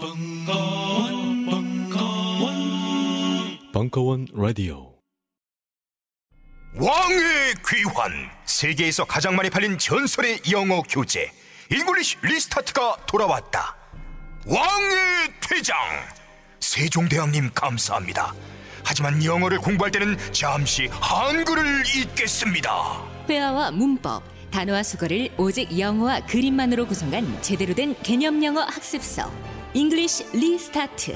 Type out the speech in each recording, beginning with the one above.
벙커원, 벙커원, 벙커원 라디오. 왕의 귀환. 세계에서 가장 많이 팔린 전설의 영어 교재. English Restart가 돌아왔다. 왕의 퇴장. 세종대왕님 감사합니다. 하지만 영어를 공부할 때는 잠시 한글을 잊겠습니다. 회화와 문법, 단어와 숙어를 오직 영어와 그림만으로 구성한 제대로 된 개념 영어 학습서 English Restart.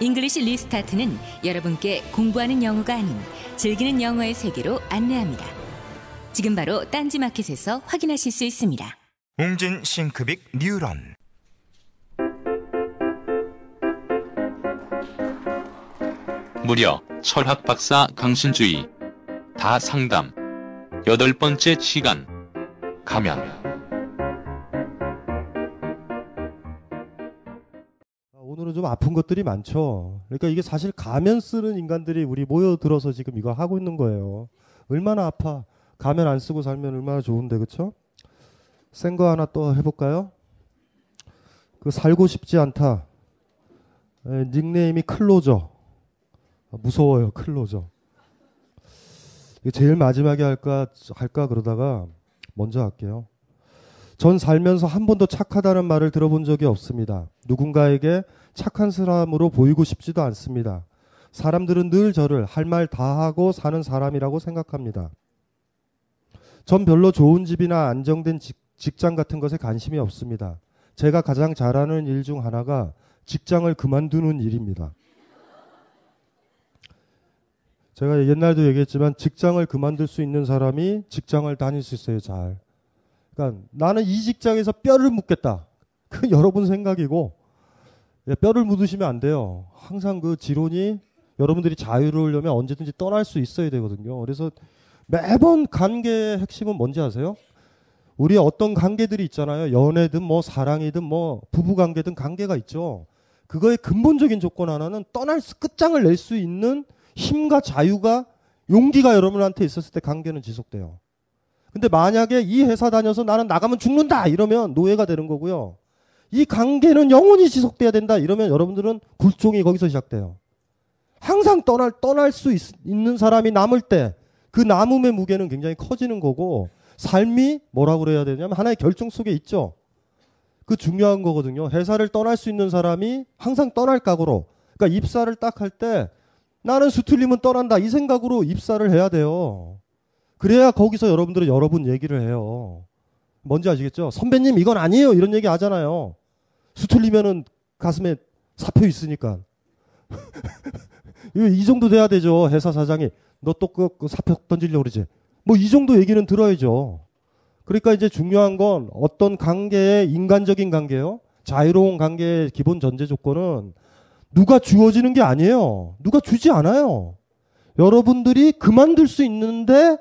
English Restart는 여러분께 공부하는 영어가 아닌 즐기는 영어의 세계로 안내합니다. 지금 바로 딴지 마켓에서 확인하실 수 있습니다. 웅진 싱크빅 뉴런 무려 철학 박사 강신주의 다 상담 여덟 번째 시간 가면 아, 오늘은 좀 아픈 것들이 많죠. 그러니까 이게 사실 가면 쓰는 인간들이 우리 모여들어서 지금 이거 하고 있는 거예요. 얼마나 아파. 가면 안 쓰고 살면 얼마나 좋은데, 그쵸? 센 거 하나 또 해볼까요? 그 살고 싶지 않다. 에, 닉네임이 클로저. 아, 무서워요, 클로저. 이거 제일 마지막에 할까, 할까 그러다가 먼저 할게요. 전 살면서 한 번도 착하다는 말을 들어본 적이 없습니다. 누군가에게 착한 사람으로 보이고 싶지도 않습니다. 사람들은 늘 저를 할 말 다 하고 사는 사람이라고 생각합니다. 전 별로 좋은 집이나 안정된 직, 직장 같은 것에 관심이 없습니다. 제가 가장 잘하는 일 중 하나가 직장을 그만두는 일입니다. 제가 옛날도 얘기했지만 직장을 그만둘 수 있는 사람이 직장을 다닐 수 있어요, 잘. 그러니까 나는 이 직장에서 뼈를 묻겠다. 그 여러분 생각이고 예, 뼈를 묻으시면 안 돼요. 항상 그 지론이 여러분들이 자유로우려면 언제든지 떠날 수 있어야 되거든요. 그래서 매번 관계의 핵심은 뭔지 아세요? 우리 어떤 관계들이 있잖아요. 연애든 뭐 사랑이든 뭐 부부 관계든 관계가 있죠. 그거의 근본적인 조건 하나는 떠날 수, 끝장을 낼 수 있는 힘과 자유가 용기가 여러분한테 있었을 때 관계는 지속돼요. 근데 만약에 이 회사 다녀서 나는 나가면 죽는다 이러면 노예가 되는 거고요. 이 관계는 영원히 지속돼야 된다 이러면 여러분들은 굴종이 거기서 시작돼요. 항상 떠날 떠날 수 있, 는 사람이 남을 때 그 남음의 무게는 굉장히 커지는 거고 삶이 뭐라고 그래야 되냐면 하나의 결정 속에 있죠. 그 중요한 거거든요. 회사를 떠날 수 있는 사람이 항상 떠날 각오로 그러니까 입사를 딱 할 때 나는 수틀리면 떠난다 이 생각으로 입사를 해야 돼요. 그래야 거기서 여러분들은 여러분 얘기를 해요. 뭔지 아시겠죠? 선배님 이건 아니에요. 이런 얘기 하잖아요. 수틀리면은 가슴에 사표 있으니까. 이 정도 돼야 되죠. 회사 사장이. 너 또 그 사표 던지려고 그러지. 뭐 이 정도 얘기는 들어야죠. 그러니까 이제 중요한 건 어떤 관계의 인간적인 관계요. 자유로운 관계의 기본 전제 조건은 누가 주어지는 게 아니에요. 누가 주지 않아요. 여러분들이 그만둘 수 있는데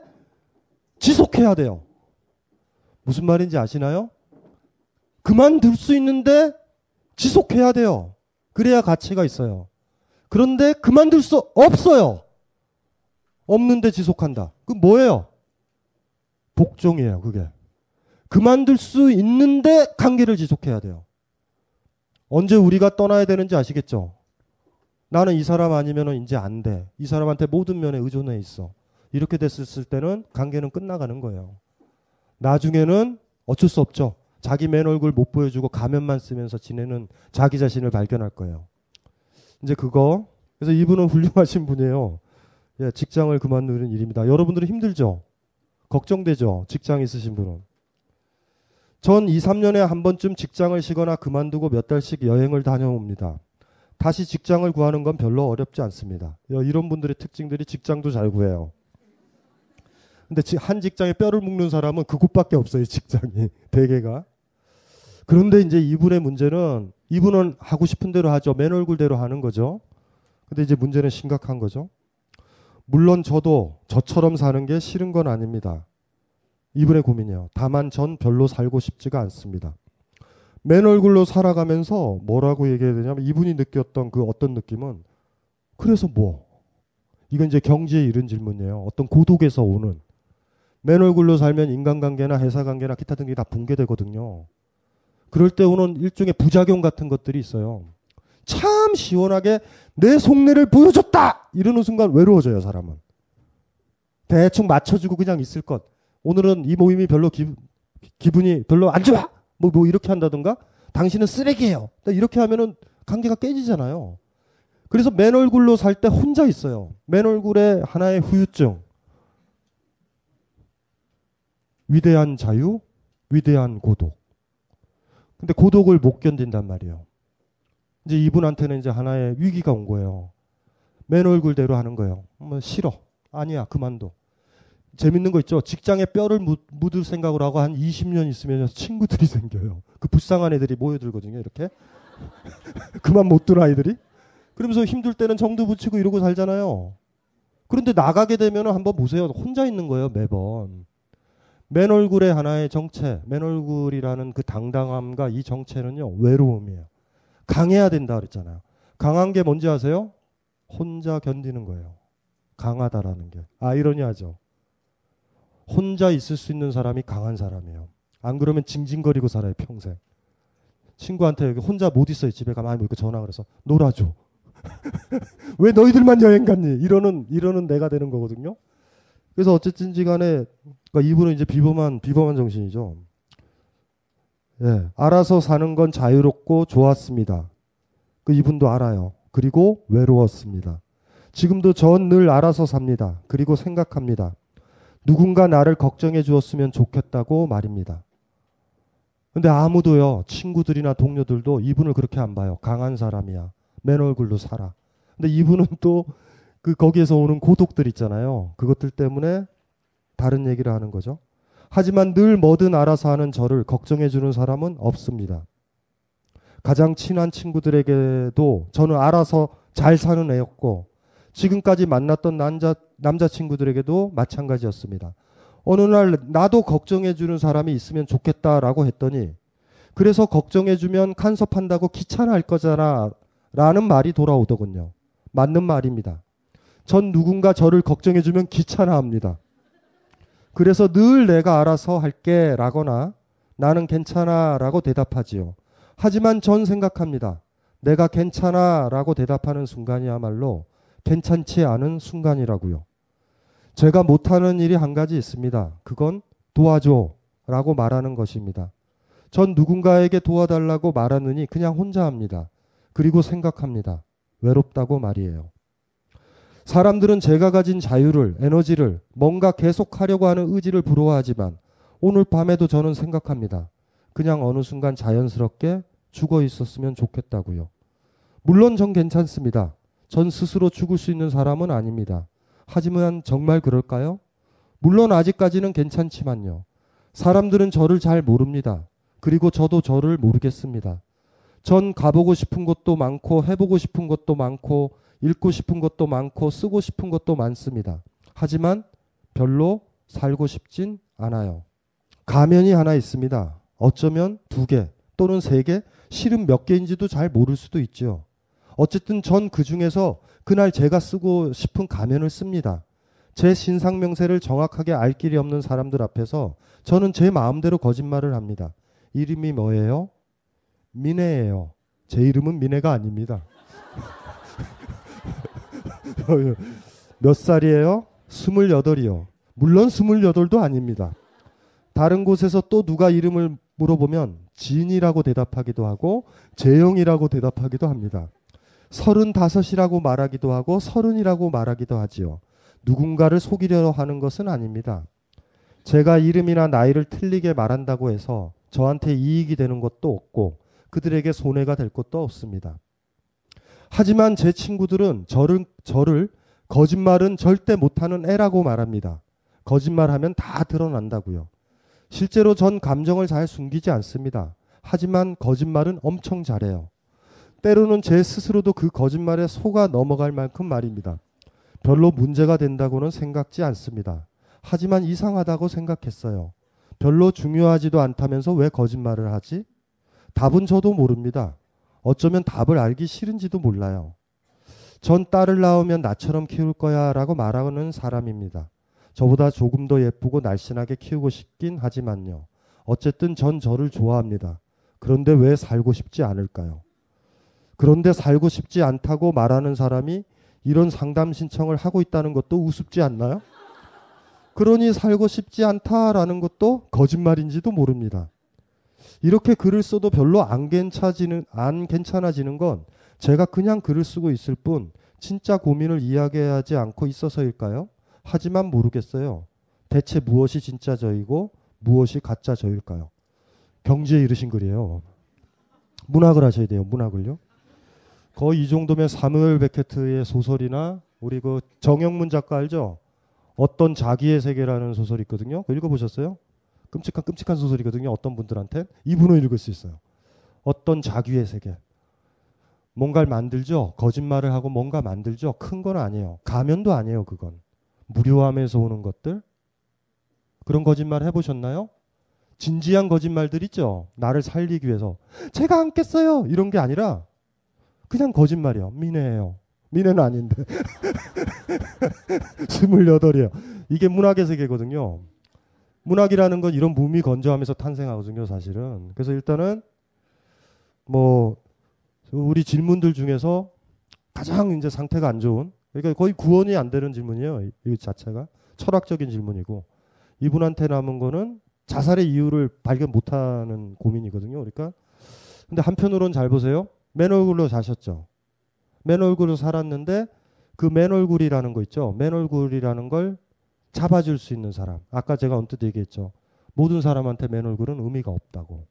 지속해야 돼요. 무슨 말인지 아시나요? 그만둘 수 있는데 지속해야 돼요. 그래야 가치가 있어요. 그런데 그만둘 수 없어요. 없는데 지속한다. 그 뭐예요? 복종이에요, 그게. 그만둘 수 있는데 관계를 지속해야 돼요. 언제 우리가 떠나야 되는지 아시겠죠? 나는 이 사람 아니면 이제 안 돼. 이 사람한테 모든 면에 의존해 있어. 이렇게 됐을 때는 관계는 끝나가는 거예요. 나중에는 어쩔 수 없죠. 자기 맨 얼굴 못 보여주고 가면만 쓰면서 지내는 자기 자신을 발견할 거예요. 이제 그거. 그래서 이분은 훌륭하신 분이에요. 예, 직장을 그만두는 일입니다. 여러분들은 힘들죠? 걱정되죠? 직장 있으신 분은. 전 2, 3년에 한 번쯤 직장을 쉬거나 그만두고 몇 달씩 여행을 다녀옵니다. 다시 직장을 구하는 건 별로 어렵지 않습니다. 이런 분들의 특징들이 직장도 잘 구해요. 근데 한 직장에 뼈를 묶는 사람은 그곳밖에 없어요, 직장이. 대개가. 그런데 이제 이분의 문제는 이분은 하고 싶은 대로 하죠. 맨 얼굴대로 하는 거죠. 근데 이제 문제는 심각한 거죠. 물론 저도 저처럼 사는 게 싫은 건 아닙니다. 이분의 고민이에요. 다만 전 별로 살고 싶지가 않습니다. 맨 얼굴로 살아가면서 뭐라고 얘기해야 되냐면 이분이 느꼈던 그 어떤 느낌은 그래서 뭐 이건 이제 경지에 이른 질문이에요. 어떤 고독에서 오는 맨 얼굴로 살면 인간관계나 회사관계나 기타 등이 다 붕괴되거든요. 그럴 때 오는 일종의 부작용 같은 것들이 있어요. 참 시원하게 내 속내를 보여줬다! 이러는 순간 외로워져요, 사람은. 대충 맞춰주고 그냥 있을 것. 오늘은 이 모임이 별로 기, 기분이 별로 안 좋아! 뭐, 뭐 이렇게 한다든가? 당신은 쓰레기예요. 이렇게 하면은 관계가 깨지잖아요. 그래서 맨 얼굴로 살 때 혼자 있어요. 맨 얼굴에 하나의 후유증. 위대한 자유, 위대한 고독. 근데 고독을 못 견딘단 말이에요. 이제 이분한테는 이제 하나의 위기가 온 거예요. 맨 얼굴대로 하는 거예요. 뭐 싫어. 아니야. 그만둬. 재밌는 거 있죠. 직장에 뼈를 묻, 을 생각을 하고 한 20년 있으면 친구들이 생겨요. 그 불쌍한 애들이 모여들거든요. 이렇게. 그만 못 둔 아이들이. 그러면서 힘들 때는 정도 붙이고 이러고 살잖아요. 그런데 나가게 되면 한번 보세요. 혼자 있는 거예요. 매번. 맨 얼굴에 하나의 정체, 맨 얼굴이라는 그 당당함과 이 정체는요. 외로움이에요. 강해야 된다 그랬잖아요. 강한 게 뭔지 아세요? 혼자 견디는 거예요. 강하다라는 게. 아이러니하죠. 혼자 있을 수 있는 사람이 강한 사람이에요. 안 그러면 징징거리고 살아요, 평생. 친구한테 여기 혼자 못 있어요. 집에 가만히 뭐 이렇게 전화 그래서 놀아줘. 왜 너희들만 여행 갔니? 이러는 이러는 내가 되는 거거든요. 그래서 어쨌든지 간에 그러니까 이분은 이제 비범한 비범한 정신이죠. 예, 알아서 사는 건 자유롭고 좋았습니다. 그 이분도 알아요. 그리고 외로웠습니다. 지금도 전 늘 알아서 삽니다. 그리고 생각합니다. 누군가 나를 걱정해 주었으면 좋겠다고 말입니다. 근데 아무도요, 친구들이나 동료들도 이분을 그렇게 안 봐요. 강한 사람이야. 맨 얼굴로 살아. 근데 이분은 또 그 거기에서 오는 고독들 있잖아요. 그것들 때문에 다른 얘기를 하는 거죠. 하지만 늘 뭐든 알아서 하는 저를 걱정해 주는 사람은 없습니다. 가장 친한 친구들에게도 저는 알아서 잘 사는 애였고 지금까지 만났던 남자 남자 친구들에게도 마찬가지였습니다. 어느 날 나도 걱정해 주는 사람이 있으면 좋겠다라고 했더니 그래서 걱정해 주면 간섭한다고 귀찮아할 거잖아 라는 말이 돌아오더군요. 맞는 말입니다. 전 누군가 저를 걱정해 주면 귀찮아합니다. 그래서 늘 내가 알아서 할게 라거나 나는 괜찮아 라고 대답하지요. 하지만 전 생각합니다. 내가 괜찮아 라고 대답하는 순간이야말로 괜찮지 않은 순간이라고요. 제가 못하는 일이 한 가지 있습니다. 그건 도와줘 라고 말하는 것입니다. 전 누군가에게 도와달라고 말하느니 그냥 혼자 합니다. 그리고 생각합니다. 외롭다고 말이에요. 사람들은 제가 가진 자유를, 에너지를, 뭔가 계속하려고 하는 의지를 부러워하지만 오늘 밤에도 저는 생각합니다. 그냥 어느 순간 자연스럽게 죽어 있었으면 좋겠다고요. 물론 전 괜찮습니다. 전 스스로 죽을 수 있는 사람은 아닙니다. 하지만 정말 그럴까요? 물론 아직까지는 괜찮지만요. 사람들은 저를 잘 모릅니다. 그리고 저도 저를 모르겠습니다. 전 가보고 싶은 곳도 많고 해보고 싶은 것도 많고 읽고 싶은 것도 많고 쓰고 싶은 것도 많습니다. 하지만 별로 살고 싶진 않아요. 가면이 하나 있습니다. 어쩌면 두 개 또는 세 개, 실은 몇 개인지도 잘 모를 수도 있죠. 어쨌든 전 그 중에서 그날 제가 쓰고 싶은 가면을 씁니다. 제 신상명세를 정확하게 알 길이 없는 사람들 앞에서 저는 제 마음대로 거짓말을 합니다. 이름이 뭐예요? 미네예요. 제 이름은 미네가 아닙니다. 몇 살이에요? 스물여덟이요. 물론 스물여덟도 아닙니다. 다른 곳에서 또 누가 이름을 물어보면 진이라고 대답하기도 하고 재영이라고 대답하기도 합니다. 서른다섯이라고 말하기도 하고 서른이라고 말하기도 하지요. 누군가를 속이려 하는 것은 아닙니다. 제가 이름이나 나이를 틀리게 말한다고 해서 저한테 이익이 되는 것도 없고 그들에게 손해가 될 것도 없습니다. 하지만 제 친구들은 저를, 저를 거짓말은 절대 못하는 애라고 말합니다. 거짓말하면 다 드러난다고요. 실제로 전 감정을 잘 숨기지 않습니다. 하지만 거짓말은 엄청 잘해요. 때로는 제 스스로도 그 거짓말에 속아 넘어갈 만큼 말입니다. 별로 문제가 된다고는 생각지 않습니다. 하지만 이상하다고 생각했어요. 별로 중요하지도 않다면서 왜 거짓말을 하지? 답은 저도 모릅니다. 어쩌면 답을 알기 싫은지도 몰라요. 전 딸을 낳으면 나처럼 키울 거야 라고 말하는 사람입니다. 저보다 조금 더 예쁘고 날씬하게 키우고 싶긴 하지만요. 어쨌든 전 저를 좋아합니다. 그런데 왜 살고 싶지 않을까요? 그런데 살고 싶지 않다고 말하는 사람이 이런 상담 신청을 하고 있다는 것도 우습지 않나요? 그러니 살고 싶지 않다라는 것도 거짓말인지도 모릅니다. 이렇게 글을 써도 별로 안 괜찮아지는, 안 괜찮아지는 건 제가 그냥 글을 쓰고 있을 뿐 진짜 고민을 이야기하지 않고 있어서일까요? 하지만 모르겠어요. 대체 무엇이 진짜 저이고 무엇이 가짜 저일까요? 경지에 이르신 글이에요. 문학을 하셔야 돼요. 문학을요. 거의 이 정도면 사무엘 베케트의 소설이나 우리 그 정영문 작가 알죠? 어떤 자기의 세계라는 소설이 있거든요. 읽어보셨어요? 끔찍한 끔찍한 소설이거든요. 어떤 분들한테 이분은 읽을 수 있어요. 어떤 자기의 세계. 뭔가를 만들죠. 거짓말을 하고 뭔가 만들죠. 큰 건 아니에요. 가면도 아니에요. 그건 무료함에서 오는 것들. 그런 거짓말 해보셨나요? 진지한 거짓말들 있죠. 나를 살리기 위해서 제가 안 깼어요. 이런 게 아니라 그냥 거짓말이요. 미네예요. 미네는 아닌데. 스물여덟이에요. 이게 문학의 세계거든요. 문학이라는 건 이런 무미 건조하면서 탄생하거든요, 사실은. 그래서 일단은 뭐 우리 질문들 중에서 가장 이제 상태가 안 좋은 그러니까 거의 구원이 안 되는 질문이에요. 이 자체가 철학적인 질문이고 이분한테 남은 거는 자살의 이유를 발견 못하는 고민이거든요. 그러니까 근데 한편으로는 잘 보세요. 맨 얼굴로 사셨죠. 맨 얼굴로 살았는데 그 맨 얼굴이라는 거 있죠. 맨 얼굴이라는 걸 잡아줄 수 있는 사람. 아까 제가 언뜻 얘기했죠. 모든 사람한테 맨 얼굴은 의미가 없다고.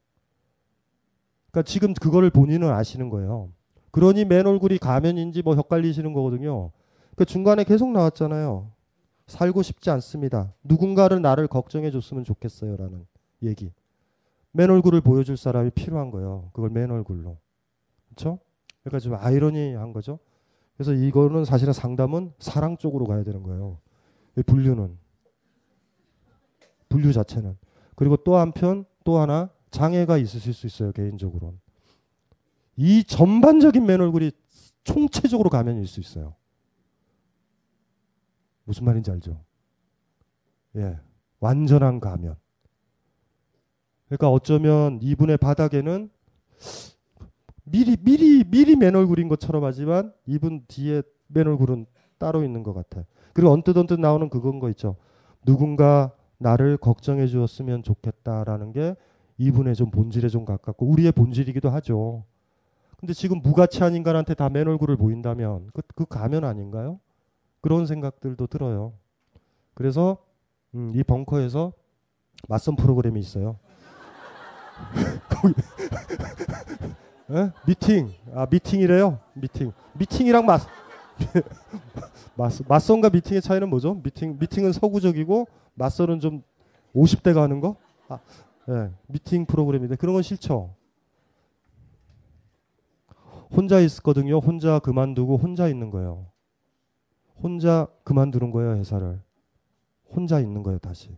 그러니까 지금 그거를 본인은 아시는 거예요. 그러니 맨 얼굴이 가면인지 뭐 헷갈리시는 거거든요. 그 중간에 계속 나왔잖아요. 살고 싶지 않습니다. 누군가를 나를 걱정해 줬으면 좋겠어요 라는 얘기. 맨 얼굴을 보여줄 사람이 필요한 거예요. 그걸 맨 얼굴로. 그렇죠? 그러니까 좀 아이러니한 거죠. 그래서 이거는 사실은 상담은 사랑 쪽으로 가야 되는 거예요. 분류는 분류 자체는 그리고 또 한편 또 하나 장애가 있으실 수 있어요 개인적으로는 이 전반적인 맨 얼굴이 총체적으로 가면일 수 있어요. 무슨 말인지 알죠? 예, 완전한 가면. 그러니까 어쩌면 이분의 바닥에는 미리 미리 미리 맨 얼굴인 것처럼 하지만 이분 뒤에 맨 얼굴은 따로 있는 것 같아요. 그리고 언뜻 언뜻 나오는 그건 거 있죠. 누군가 나를 걱정해 주었으면 좋겠다라는 게 이분의 좀 본질에 좀 가깝고 우리의 본질이기도 하죠. 근데 지금 무가치한 인간한테 다 맨 얼굴을 보인다면 그, 그 가면 아닌가요? 그런 생각들도 들어요. 그래서 음, 이 벙커에서 맞선 프로그램이 있어요. 에? 미팅. 아 미팅이래요. 미팅. 미팅이랑 맞 맞, 맞선과 미팅의 차이는 뭐죠? 미팅 미팅은 서구적이고 맞선은 좀 50대가 하는 거? 아, 네, 미팅 프로그램인데 그런 건 싫죠. 혼자 있었거든요. 혼자 그만두고 혼자 있는 거예요. 혼자 그만두는 거예요, 회사를. 혼자 있는 거예요, 다시.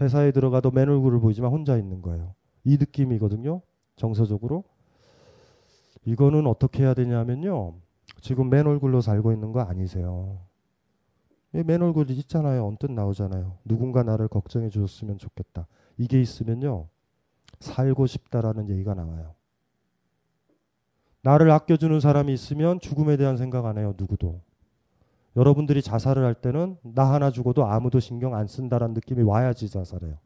회사에 들어가도 맨 얼굴을 보이지만 혼자 있는 거예요. 이 느낌이거든요. 정서적으로. 이거는 어떻게 해야 되냐면요. 지금 맨 얼굴로 살고 있는 거 아니세요. 맨 얼굴이 있잖아요. 언뜻 나오잖아요. 누군가 나를 걱정해 주었으면 좋겠다. 이게 있으면요. 살고 싶다라는 얘기가 나와요. 나를 아껴주는 사람이 있으면 죽음에 대한 생각 안 해요. 누구도. 여러분들이 자살을 할 때는 나 하나 죽어도 아무도 신경 안 쓴다라는 느낌이 와야지 자살해요.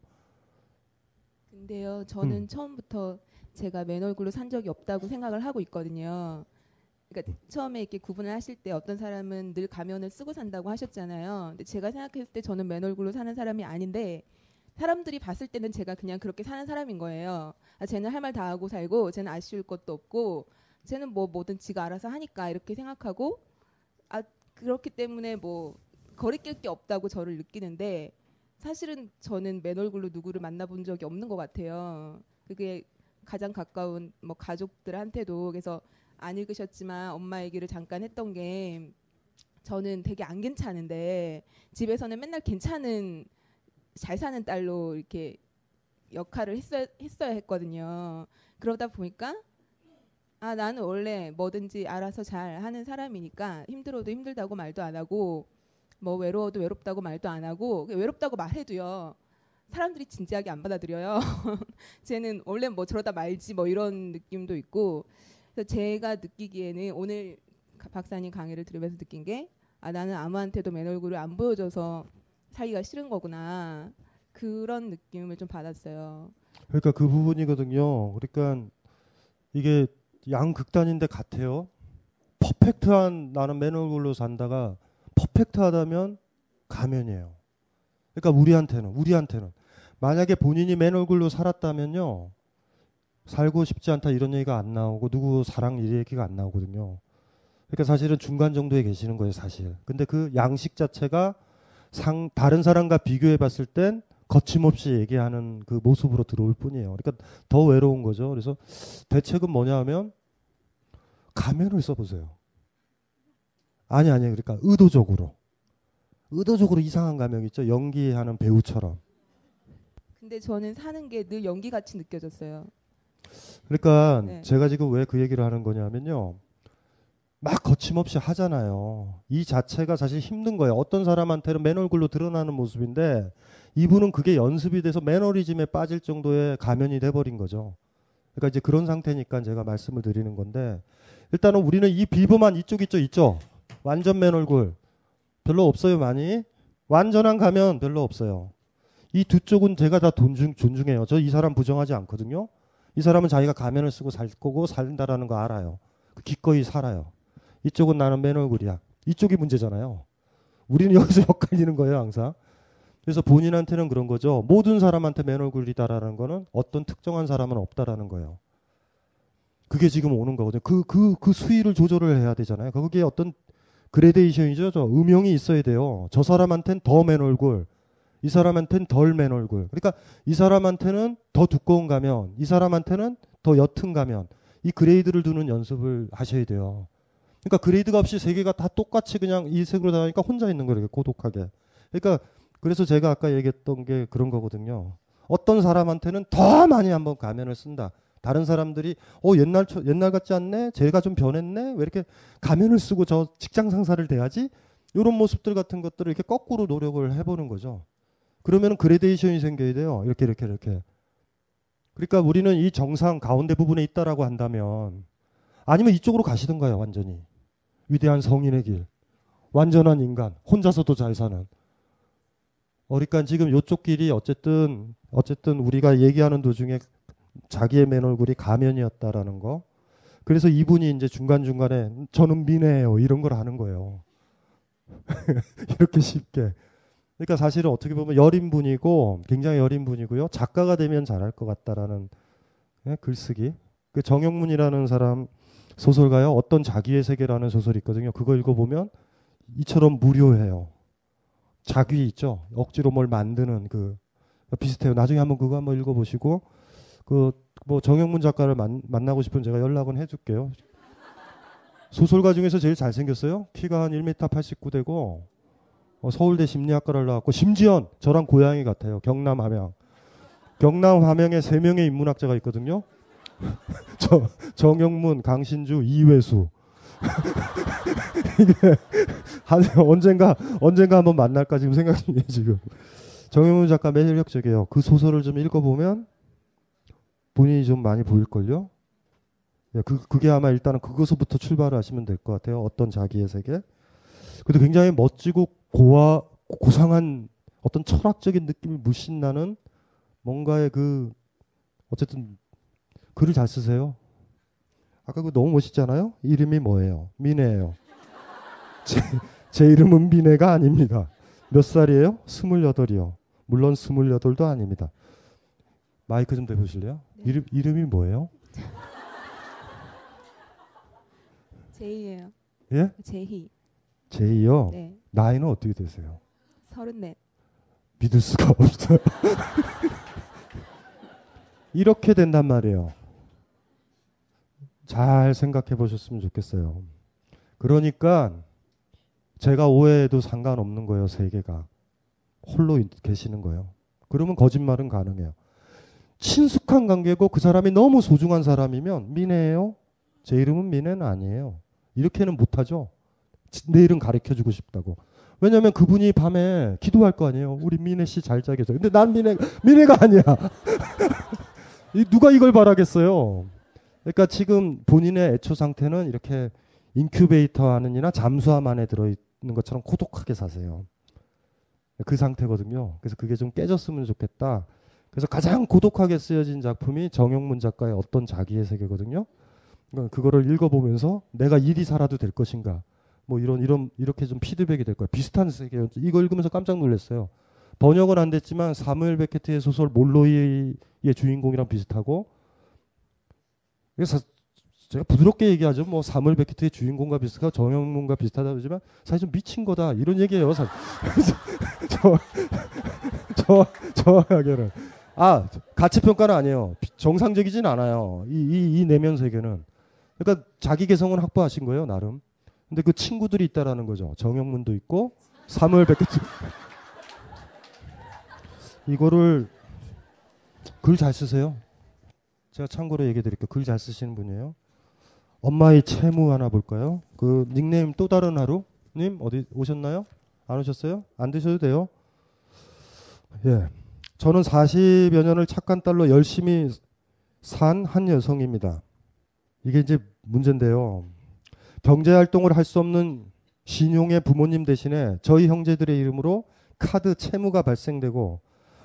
근데요, 저는 음. 처음부터 제가 맨 얼굴로 산 적이 없다고 생각을 하고 있거든요. 그러니까 처음에 이렇게 구분을 하실 때 어떤 사람은 늘 가면을 쓰고 산다고 하셨잖아요. 근데 제가 생각했을 때 저는 맨 얼굴로 사는 사람이 아닌데 사람들이 봤을 때는 제가 그냥 그렇게 사는 사람인 거예요. 아, 쟤는 할 말 다 하고 살고 쟤는 아쉬울 것도 없고 쟤는 뭐 뭐든 지가 알아서 하니까 이렇게 생각하고 아 그렇기 때문에 뭐 거리낄 게 없다고 저를 느끼는데 사실은 저는 맨 얼굴로 누구를 만나본 적이 없는 것 같아요. 그게 가장 가까운 뭐 가족들한테도 그래서 안 읽으셨지만 엄마 얘기를 잠깐 했던 게 저는 되게 안 괜찮은데 집에서는 맨날 괜찮은 잘 사는 딸로 이렇게 역할을 했어야, 했어야 했거든요. 그러다 보니까 아 나는 원래 뭐든지 알아서 잘 하는 사람이니까 힘들어도 힘들다고 말도 안 하고 뭐 외로워도 외롭다고 말도 안 하고 외롭다고 말해도요 사람들이 진지하게 안 받아들여요. 쟤는 원래 뭐 저러다 말지 뭐 이런 느낌도 있고 그래서 제가 느끼기에는 오늘 가- 박사님 강의를 들으면서 느낀 게 아 나는 아무한테도 맨 얼굴을 안 보여줘서 살기가 싫은 거구나 그런 느낌을 좀 받았어요. 그러니까 그 부분이거든요. 그러니까 이게 양극단인데 같아요. 퍼펙트한 나는 맨 얼굴로 산다가 퍼펙트하다면 가면이에요. 그러니까 우리한테는 우리한테는 만약에 본인이 맨 얼굴로 살았다면요. 살고 싶지 않다 이런 얘기가 안 나오고 누구 사랑 이 얘기가 안 나오거든요. 그러니까 사실은 중간 정도에 계시는 거예요, 사실. 근데 그 양식 자체가 상 다른 사람과 비교해 봤을 땐 거침없이 얘기하는 그 모습으로 들어올 뿐이에요. 그러니까 더 외로운 거죠. 그래서 대책은 뭐냐 하면 가면을 써보세요. 아니 아니 그러니까 의도적으로 의도적으로 이상한 가면 있죠. 연기하는 배우처럼. 근데 저는 사는 게 늘 연기 같이 느껴졌어요. 그러니까 네. 제가 지금 왜 그 얘기를 하는 거냐면요. 막 거침없이 하잖아요. 이 자체가 사실 힘든 거예요. 어떤 사람한테는 맨 얼굴로 드러나는 모습인데 이분은 그게 연습이 돼서 매너리즘에 빠질 정도의 가면이 돼버린 거죠. 그러니까 이제 그런 상태니까 제가 말씀을 드리는 건데 일단은 우리는 이 비범한 이쪽 이쪽 있죠. 완전 맨 얼굴 별로 없어요 많이. 완전한 가면 별로 없어요. 이 두 쪽은 제가 다 존중, 존중해요. 저 이 사람 부정하지 않거든요. 이 사람은 자기가 가면을 쓰고 살 거고 산다라는 거 알아요. 그 기꺼이 살아요. 이쪽은 나는 맨 얼굴이야. 이쪽이 문제잖아요. 우리는 여기서 헷갈리는 거예요, 항상. 그래서 본인한테는 그런 거죠. 모든 사람한테 맨 얼굴이다라는 거는 어떤 특정한 사람은 없다라는 거예요. 그게 지금 오는 거거든요. 그, 그, 그 수위를 조절을 해야 되잖아요. 그게 어떤 그레데이션이죠. 저 음영이 있어야 돼요. 저 사람한테는 더맨 얼굴, 이 사람한테는 덜 맨 얼굴. 그러니까 이 사람한테는 더 두꺼운 가면, 이 사람한테는 더 옅은 가면, 이 grade를 두는 연습을 하셔야 돼요. 그러니까 grade가 없이 세 개가 다 똑같이 그냥 이 색으로 나가니까 혼자 있는 거예요. 고독하게. 그러니까 그래서 제가 아까 얘기했던 게 그런 거거든요. 어떤 사람한테는 더 많이 한번 가면을 쓴다. 다른 사람들이 어 옛날 옛날 같지 않네. 쟤가 좀 변했네. 왜 이렇게 가면을 쓰고 저 직장 상사를 대하지? 이런 모습들 같은 것들을 이렇게 거꾸로 노력을 해보는 거죠. 그러면 그레데이션이 생겨야 돼요. 이렇게 이렇게 이렇게. 그러니까 우리는 이 정상 가운데 부분에 있다라고 한다면 아니면 이쪽으로 가시던가요, 완전히. 위대한 성인의 길. 완전한 인간. 혼자서도 잘 사는. 어, 그러니까 지금 요쪽 길이 어쨌든 어쨌든 우리가 얘기하는 도중에 자기의 맨 얼굴이 가면이었다라는 거. 그래서 이분이 이제 중간 중간에 저는 미네예요. 이런 걸 하는 거예요. 이렇게 쉽게. 그러니까 사실은 어떻게 보면 여린 분이고 굉장히 여린 분이고요. 작가가 되면 잘할 것 같다라는 예, 글쓰기. 그 정영문이라는 사람 소설가요. 어떤 자기의 세계라는 소설이 있거든요. 그거 읽어보면 이처럼 무료해요. 자귀 있죠. 억지로 뭘 만드는 그 비슷해요. 나중에 한번 그거 한번 읽어보시고 그 뭐 정영문 작가를 만, 만나고 싶으면 제가 연락은 해줄게요. 소설가 중에서 제일 잘생겼어요. 키가 한 1m 89되고 어, 서울대 심리학과를 나왔고 심지어 저랑 고향이 같아요. 경남 함양. 경남 함양에 세 명의 인문학자가 있거든요. 저 정영문, 강신주, 이회수. 이게 한 언젠가 언젠가 한번 만날까 지금 생각 중이에요 지금. 정영문 작가 매력적이에요. 그 소설을 좀 읽어보면 본인이 좀 많이 보일걸요. 예, 그 그게 아마 일단은 그것부터 출발을 하시면 될 것 같아요. 어떤 자기의 세계. 그래도 굉장히 멋지고 고와 고상한 어떤 철학적인 느낌이 물씬 나는 뭔가의 그 어쨌든 글을 잘 쓰세요. 아까 그 너무 멋있잖아요. 이름이 뭐예요? 미네예요. 제, 제 이름은 미네가 아닙니다. 몇 살이에요? 스물여덟이요. 물론 스물여덟도 아닙니다. 마이크 좀 대보실래요? 이름 이름이 뭐예요? 제이예요. 예? 제희. 제이요. 네. 나이는 어떻게 되세요? 서른넷. 믿을 수가 없어요. 이렇게 된단 말이에요. 잘 생각해 보셨으면 좋겠어요. 그러니까 제가 오해해도 상관없는 거예요, 세계가. 홀로 있- 계시는 거예요. 그러면 거짓말은 가능해요. 친숙한 관계고 그 사람이 너무 소중한 사람이면 미네예요. 제 이름은 미네는 아니에요. 이렇게는 못하죠. 지- 내 이름 가르쳐 주고 싶다고. 왜냐면 그분이 밤에 기도할 거 아니에요. 우리 미네 씨잘 자겠어. 근데 난 미네 미네가 아니야. 이 누가 이걸 바라겠어요. 그러니까 지금 본인의 애초 상태는 이렇게 인큐베이터 안이나 잠수함 안에 들어 있는 것처럼 고독하게 사세요. 그 상태거든요. 그래서 그게 좀 깨졌으면 좋겠다. 그래서 가장 고독하게 쓰여진 작품이 정영문 작가의 어떤 자기의 세계거든요. 그러니까 그거를 읽어보면서 내가 이리 살아도 될 것인가. 뭐 이런 이런 이렇게 좀 피드백이 될 거예요. 비슷한 세계. 이거 읽으면서 깜짝 놀랐어요. 번역은 안 됐지만 사무엘 베케트의 소설 몰로이의 주인공이랑 비슷하고 그래서 제가 부드럽게 얘기하죠. 뭐 사무엘 베케트의 주인공과 비슷하고 정영문과 비슷하다 그러지만 사실 좀 미친 거다 이런 얘기예요. 사실. 저, 저, 정확하게는. 아, 가치 평가는 아니에요. 정상적이진 않아요. 이, 이, 이 내면 세계는. 그러니까 자기 개성은 확보하신 거예요, 나름. 근데 그 친구들이 있다라는 거죠. 정영문도 있고, 사무엘 베케트. 이거를 글 잘 쓰세요. 제가 참고로 얘기해 드릴게요. 글 잘 쓰시는 분이에요. 엄마의 채무 하나 볼까요? 그 닉네임 또 다른 하루 님 어디 오셨나요? 안 오셨어요? 안 드셔도 돼요. 예. 저는 40여 년을 착한 딸로 열심히 산 한 여성입니다. 이게 이제 문제인데요. 경제 활동을 할 수 없는 신용의 부모님 대신에 저희 형제들의 이름으로 카드 채무가 발생되고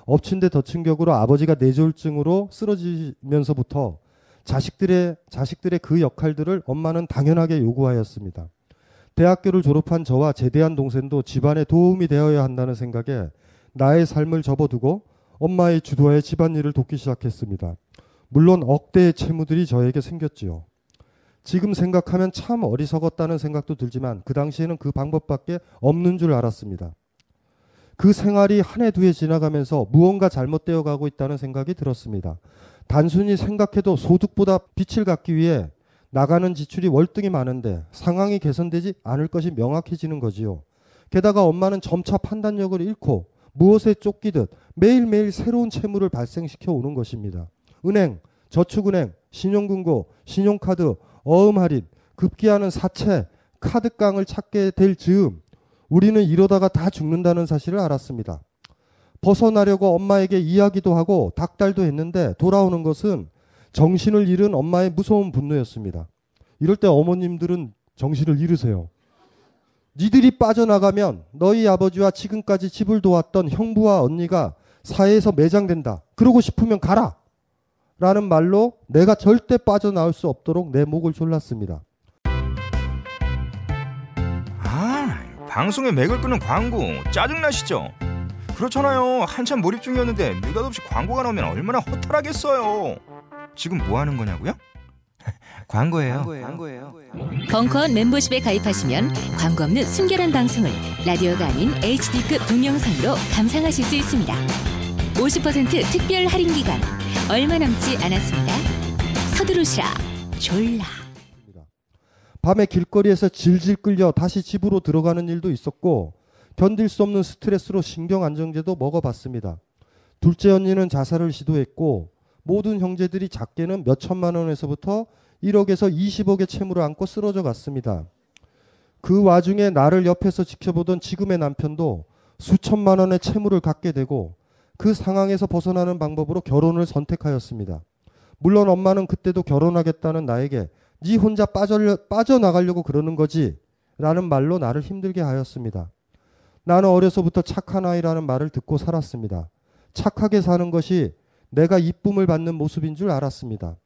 엎친 데 덮친 격으로 아버지가 뇌졸중으로 쓰러지면서부터 자식들의 자식들의 그 역할들을 엄마는 당연하게 요구하였습니다. 대학교를 졸업한 저와 제대한 동생도 집안에 도움이 되어야 한다는 생각에 나의 삶을 접어두고 엄마의 주도하에 집안일을 돕기 시작했습니다. 물론 억대의 채무들이 저에게 생겼지요. 지금 생각하면 참 어리석었다는 생각도 들지만 그 당시에는 그 방법밖에 없는 줄 알았습니다. 그 생활이 한 해 두 해 지나가면서 무언가 잘못되어 가고 있다는 생각이 들었습니다. 단순히 생각해도 소득보다 빛을 갖기 위해 나가는 지출이 월등히 많은데 상황이 개선되지 않을 것이 명확해지는 거지요. 게다가 엄마는 점차 판단력을 잃고 무엇에 쫓기듯 매일매일 새로운 채무를 발생시켜 오는 것입니다. 은행, 저축은행, 신용금고, 신용카드, 어음 할인, 급기야는 사채, 카드깡을 찾게 될 즈음 우리는 이러다가 다 죽는다는 사실을 알았습니다. 벗어나려고 엄마에게 이야기도 하고 닥달도 했는데 돌아오는 것은 정신을 잃은 엄마의 무서운 분노였습니다. 이럴 때 어머님들은 정신을 잃으세요. 니들이 빠져나가면 너희 아버지와 지금까지 집을 도왔던 형부와 언니가 사회에서 매장된다. 그러고 싶으면 가라. 라는 말로 내가 절대 빠져나올 수 없도록 내 목을 졸랐습니다. 아, 방송에 맥을 끄는 광고 짜증나시죠? 그렇잖아요. 한참 몰입 중이었는데 느닷없이 광고가 나오면 얼마나 허탈하겠어요. 지금 뭐 하는 거냐고요? 광고예요. 광고예요. 벙커원 멤버십에 가입하시면 광고 없는 순결한 방송을 라디오가 아닌 HD급 동영상으로 감상하실 수 있습니다. 50% 특별 할인 기간 얼마 남지 않았습니다. 서두르시라 졸라. 밤에 길거리에서 질질 끌려 다시 집으로 들어가는 일도 있었고 견딜 수 없는 스트레스로 신경 안정제도 먹어봤습니다. 둘째 언니는 자살을 시도했고 모든 형제들이 작게는 몇 천만 원에서부터 1억에서 20억의 채무를 안고 쓰러져 갔습니다. 그 와중에 나를 옆에서 지켜보던 지금의 남편도 수천만 원의 채무를 갖게 되고 그 상황에서 벗어나는 방법으로 결혼을 선택하였습니다. 물론 엄마는 그때도 결혼하겠다는 나에게 네 혼자 빠져, 빠져나가려고 그러는 거지 라는 말로 나를 힘들게 하였습니다. 나는 어려서부터 착한 아이라는 말을 듣고 살았습니다. 착하게 사는 것이 내가 이쁨을 받는 모습인 줄 알았습니다.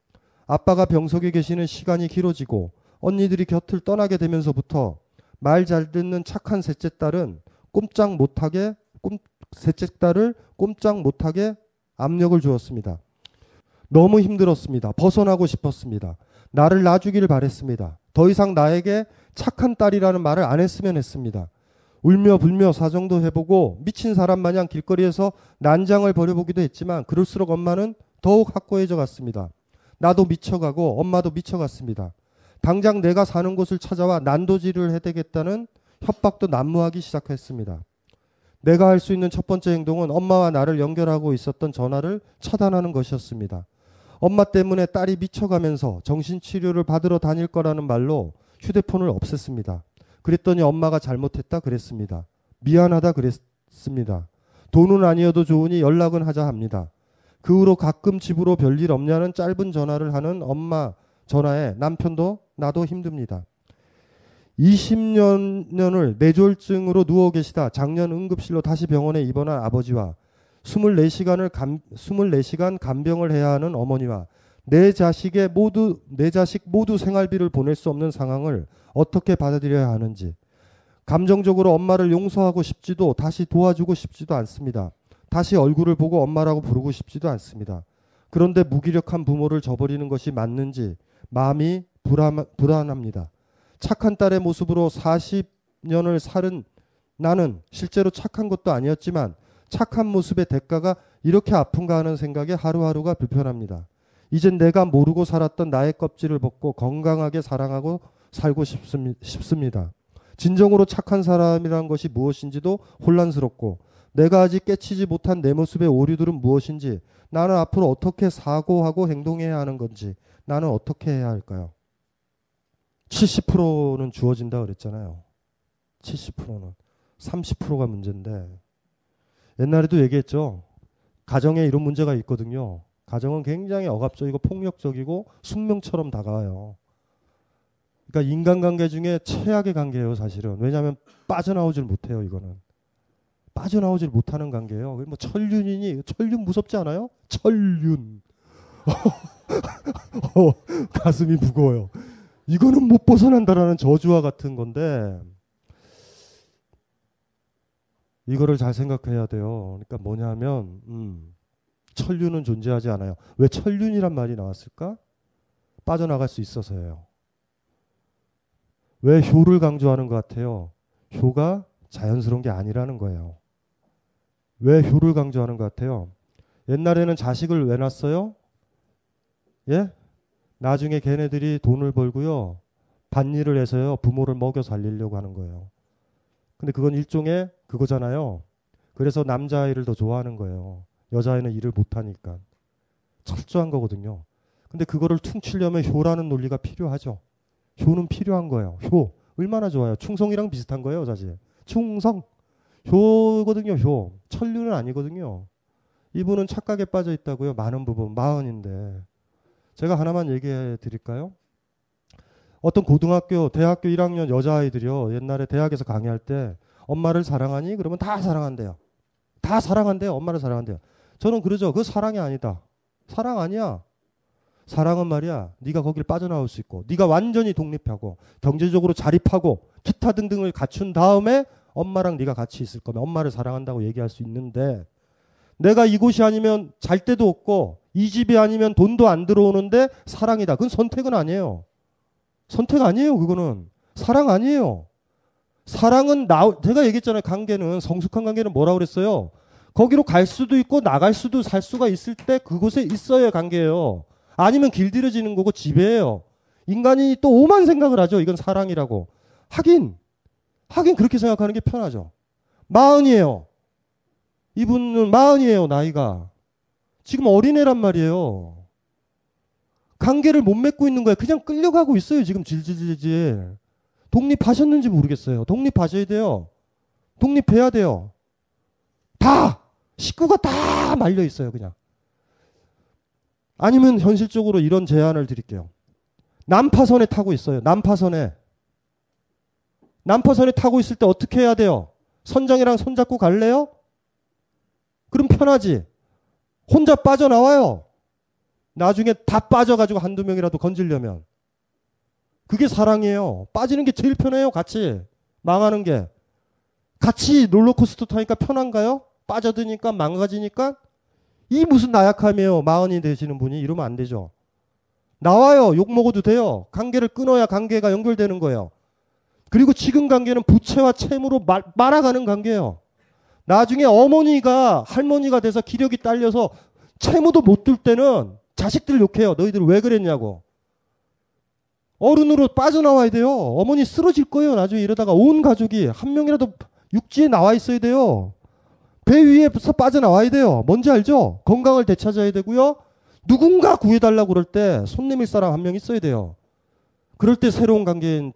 아빠가 병석에 계시는 시간이 길어지고 언니들이 곁을 떠나게 되면서부터 말 잘 듣는 착한 셋째 딸은 꼼짝 못하게 꼼, 셋째 딸을 꼼짝 못하게 압력을 주었습니다. 너무 힘들었습니다. 벗어나고 싶었습니다. 나를 놔주기를 바랬습니다. 더 이상 나에게 착한 딸이라는 말을 안 했으면 했습니다. 울며 불며 사정도 해보고 미친 사람 마냥 길거리에서 난장을 벌여보기도 했지만 그럴수록 엄마는 더욱 확고해져 갔습니다. 나도 미쳐가고 엄마도 미쳐갔습니다. 당장 내가 사는 곳을 찾아와 난도질을 해대겠다는 협박도 난무하기 시작했습니다. 내가 할 수 있는 첫 번째 행동은 엄마와 나를 연결하고 있었던 전화를 차단하는 것이었습니다. 엄마 때문에 딸이 미쳐가면서 정신치료를 받으러 다닐 거라는 말로 휴대폰을 없앴습니다. 그랬더니 엄마가 잘못했다 그랬습니다. 미안하다 그랬습니다. 돈은 아니어도 좋으니 연락은 하자 합니다. 그 후로 가끔 집으로 별일 없냐는 짧은 전화를 하는 엄마 전화에 남편도 나도 힘듭니다. 20년을 뇌졸증으로 누워 계시다 작년 응급실로 다시 병원에 입원한 아버지와 24시간을 간, 24시간 간병을 해야 하는 어머니와 내 자식의 모두 내 자식 모두 생활비를 보낼 수 없는 상황을 어떻게 받아들여야 하는지 감정적으로 엄마를 용서하고 싶지도 다시 도와주고 싶지도 않습니다. 다시 얼굴을 보고 엄마라고 부르고 싶지도 않습니다. 그런데 무기력한 부모를 저버리는 것이 맞는지 마음이 불안, 불안합니다. 착한 딸의 모습으로 40년을 살은 나는 실제로 착한 것도 아니었지만 착한 모습의 대가가 이렇게 아픈가 하는 생각에 하루하루가 불편합니다. 이젠 내가 모르고 살았던 나의 껍질을 벗고 건강하게 사랑하고 살고 싶습니다. 진정으로 착한 사람이란 것이 무엇인지도 혼란스럽고 내가 아직 깨치지 못한 내 모습의 오류들은 무엇인지 나는 앞으로 어떻게 사고하고 행동해야 하는 건지 나는 어떻게 해야 할까요? 70%는 주어진다 그랬잖아요. 70%는 30%가 문제인데 옛날에도 얘기했죠. 가정에 이런 문제가 있거든요. 가정은 굉장히 억압적이고 폭력적이고 숙명처럼 다가와요. 그러니까 인간관계 중에 최악의 관계예요, 사실은. 왜냐하면 빠져나오질 못해요, 이거는. 빠져나오질 못하는 관계예요. 뭐 천륜이니 천륜 무섭지 않아요? 천륜. 어, 가슴이 무거워요. 이거는 못 벗어난다라는 저주와 같은 건데 이거를 잘 생각해야 돼요. 그러니까 뭐냐면 음, 천륜은 존재하지 않아요. 왜 천륜이란 말이 나왔을까? 빠져나갈 수 있어서예요. 왜 효를 강조하는 것 같아요? 효가 자연스러운 게 아니라는 거예요. 왜 효를 강조하는 것 같아요? 옛날에는 자식을 왜 낳았어요? 예? 나중에 걔네들이 돈을 벌고요. 밭일을 해서요. 부모를 먹여 살리려고 하는 거예요. 근데 그건 일종의 그거잖아요. 그래서 남자아이를 더 좋아하는 거예요. 여자아이는 일을 못하니까. 철저한 거거든요. 근데 그거를 퉁치려면 효라는 논리가 필요하죠. 효는 필요한 거예요. 효. 얼마나 좋아요. 충성이랑 비슷한 거예요, 사실. 충성. 효거든요, 효. 천류는 아니거든요. 이분은 착각에 빠져 있다고요. 많은 부분, 마흔인데. 제가 하나만 얘기해 드릴까요? 어떤 고등학교, 대학교 1학년 여자아이들이요. 옛날에 대학에서 강의할 때 엄마를 사랑하니? 그러면 다 사랑한대요. 다 사랑한대요. 엄마를 사랑한대요. 저는 그러죠. 그 사랑이 아니다. 사랑 아니야. 사랑은 말이야. 네가 거길 빠져나올 수 있고 네가 완전히 독립하고 경제적으로 자립하고 기타 등등을 갖춘 다음에 엄마랑 네가 같이 있을 거면 엄마를 사랑한다고 얘기할 수 있는데 내가 이곳이 아니면 잘 데도 없고 이 집이 아니면 돈도 안 들어오는데 사랑이다. 그건 선택은 아니에요. 선택 아니에요. 그거는 사랑 아니에요. 사랑은 나 제가 얘기했잖아요. 관계는 성숙한 관계는 뭐라 그랬어요? 거기로 갈 수도 있고 나갈 수도 살 수가 있을 때 그곳에 있어야 관계예요. 아니면 길들여지는 거고 지배예요. 인간이 또 오만 생각을 하죠. 이건 사랑이라고. 하긴 하긴 그렇게 생각하는 게 편하죠. 마흔이에요. 이분은 마흔이에요, 나이가. 지금 어린애란 말이에요. 관계를 못 맺고 있는 거예요. 그냥 끌려가고 있어요, 지금 질질질질. 독립하셨는지 모르겠어요. 독립하셔야 돼요. 독립해야 돼요. 다! 식구가 다 말려 있어요, 그냥. 아니면 현실적으로 이런 제안을 드릴게요. 난파선에 타고 있어요. 난파선에. 난파선에 타고 있을 때 어떻게 해야 돼요? 선장이랑 손잡고 갈래요? 그럼 편하지. 혼자 빠져나와요. 나중에 다 빠져가지고 한두 명이라도 건질려면. 그게 사랑이에요. 빠지는 게 제일 편해요, 같이. 망하는 게. 같이 롤러코스터 타니까 편한가요? 빠져드니까 망가지니까? 이 무슨 나약함이에요, 마흔이 되시는 분이. 이러면 안 되죠. 나와요. 욕 먹어도 돼요. 관계를 끊어야 관계가 연결되는 거예요. 그리고 지금 관계는 부채와 채무로 말, 말아가는 관계예요. 나중에 어머니가 할머니가 돼서 기력이 딸려서 채무도 못둘 때는 자식들 욕해요. 너희들 왜 그랬냐고. 어른으로 빠져나와야 돼요. 어머니 쓰러질 거예요. 나중에 이러다가 온 가족이 한 명이라도 육지에 나와 있어야 돼요. 배 위에서 빠져나와야 돼요. 뭔지 알죠? 건강을 되찾아야 되고요. 누군가 구해달라고 그럴 때 손 내밀 사람 한 명 있어야 돼요. 그럴 때 새로운 관계에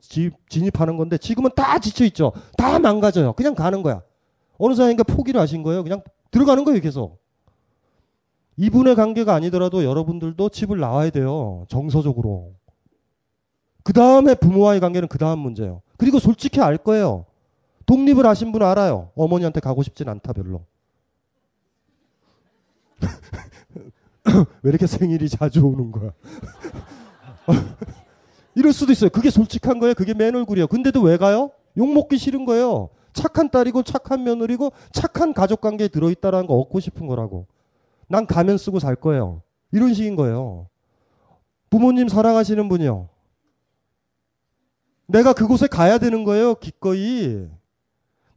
진입하는 건데 지금은 다 지쳐있죠. 다 망가져요. 그냥 가는 거야. 어느 사이인가 포기를 하신 거예요. 그냥 들어가는 거예요, 계속. 이분의 관계가 아니더라도 여러분들도 집을 나와야 돼요. 정서적으로. 그 다음에 부모와의 관계는 그 다음 문제예요. 그리고 솔직히 알 거예요. 독립을 하신 분 알아요. 어머니한테 가고 싶진 않다, 별로. 왜 이렇게 생일이 자주 오는 거야? 이럴 수도 있어요. 그게 솔직한 거예요. 그게 맨 얼굴이에요. 근데도 왜 가요? 욕 먹기 싫은 거예요. 착한 딸이고 착한 며느리고 착한 가족 관계에 들어있다라는 거 얻고 싶은 거라고. 난 가면 쓰고 살 거예요. 이런 식인 거예요. 부모님 사랑하시는 분이요. 내가 그곳에 가야 되는 거예요. 기꺼이.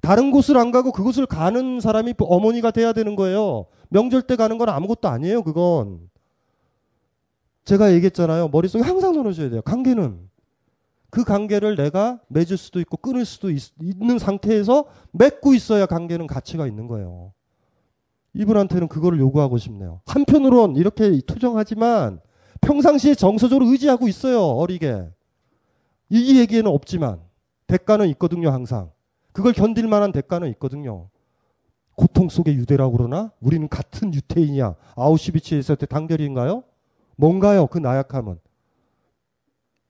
다른 곳을 안 가고 그곳을 가는 사람이 어머니가 돼야 되는 거예요. 명절 때 가는 건 아무것도 아니에요. 그건. 제가 얘기했잖아요. 머릿속에 항상 넣어줘야 돼요. 관계는. 그 관계를 내가 맺을 수도 있고 끊을 수도 있, 는 상태에서 맺고 있어야 관계는 가치가 있는 거예요. 이분한테는 그거를 요구하고 싶네요. 한편으론 이렇게 투정하지만 평상시에 정서적으로 의지하고 있어요. 어리게. 이 얘기에는 없지만 대가는 있거든요. 항상. 그걸 견딜 만한 대가는 있거든요. 고통 속의 유대라고 그러나 우리는 같은 유태인이야. 아우슈비츠에서 때 단결인가요? 뭔가요? 그 나약함은.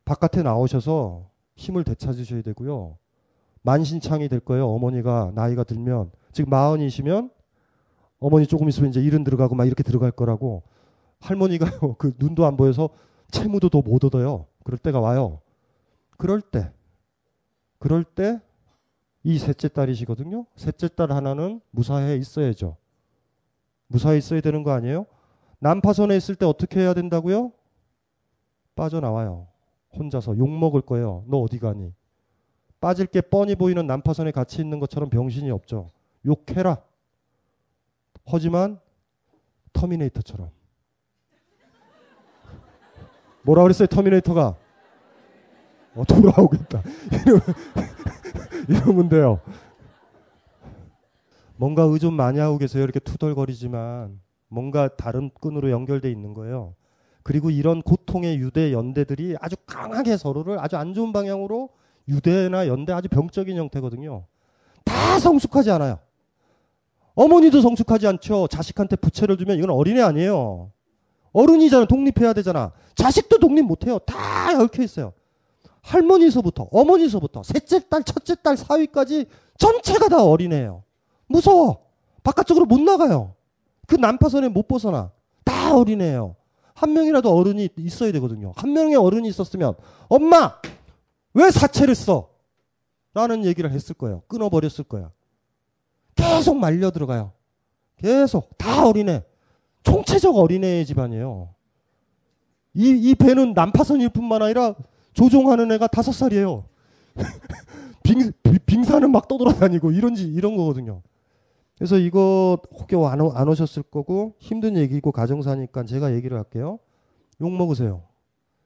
바깥에 나오셔서 힘을 되찾으셔야 되고요. 만신창이 될 거예요. 어머니가 나이가 들면 지금 마흔이시면 어머니 조금 있으면 이제 일은 들어가고 막 이렇게 들어갈 거라고 할머니가요. 그 눈도 안 보여서 채무도 더 못 얻어요. 그럴 때가 와요. 그럴 때 그럴 때 이 셋째 딸이시거든요. 셋째 딸 하나는 무사해 있어야죠. 무사해 있어야 되는 거 아니에요? 난파선에 있을 때 어떻게 해야 된다고요? 빠져나와요. 혼자서 욕 먹을 거예요. 너 어디 가니? 빠질 게 뻔히 보이는 난파선에 같이 있는 것처럼 병신이 없죠. 욕해라. 하지만 터미네이터처럼. 뭐라 그랬어요? 터미네이터가 어, 돌아오겠다. 이러면 돼요. 뭔가 의존 많이 하고 계세요. 이렇게 투덜거리지만 뭔가 다른 끈으로 연결돼 있는 거예요. 그리고 이런 고통의 유대 연대들이 아주 강하게 서로를 아주 안 좋은 방향으로 유대나 연대 아주 병적인 형태거든요. 다 성숙하지 않아요. 어머니도 성숙하지 않죠. 자식한테 부채를 주면 이건 어린애 아니에요. 어른이잖아. 독립해야 되잖아. 자식도 독립 못해요. 다 얽혀 있어요. 할머니서부터, 어머니서부터, 셋째 딸, 첫째 딸, 사위까지 전체가 다 어린애예요. 무서워. 바깥쪽으로 못 나가요. 그 난파선에 못 벗어나. 다 어린애예요. 한 명이라도 어른이 있어야 되거든요. 한 명의 어른이 있었으면 엄마 왜 사채를 써? 라는 얘기를 했을 거예요. 끊어버렸을 거야. 계속 말려 들어가요. 계속 다 어린애. 총체적 어린애 집안이에요. 이, 이 배는 난파선일 뿐만 아니라 조종하는 애가 다섯 살이에요. 빙, 빙산은 막 떠돌아다니고 이런지 이런 거거든요. 그래서 이거 혹여 안, 안 오셨을 거고 힘든 얘기고 가정사니까 제가 얘기를 할게요. 욕 먹으세요.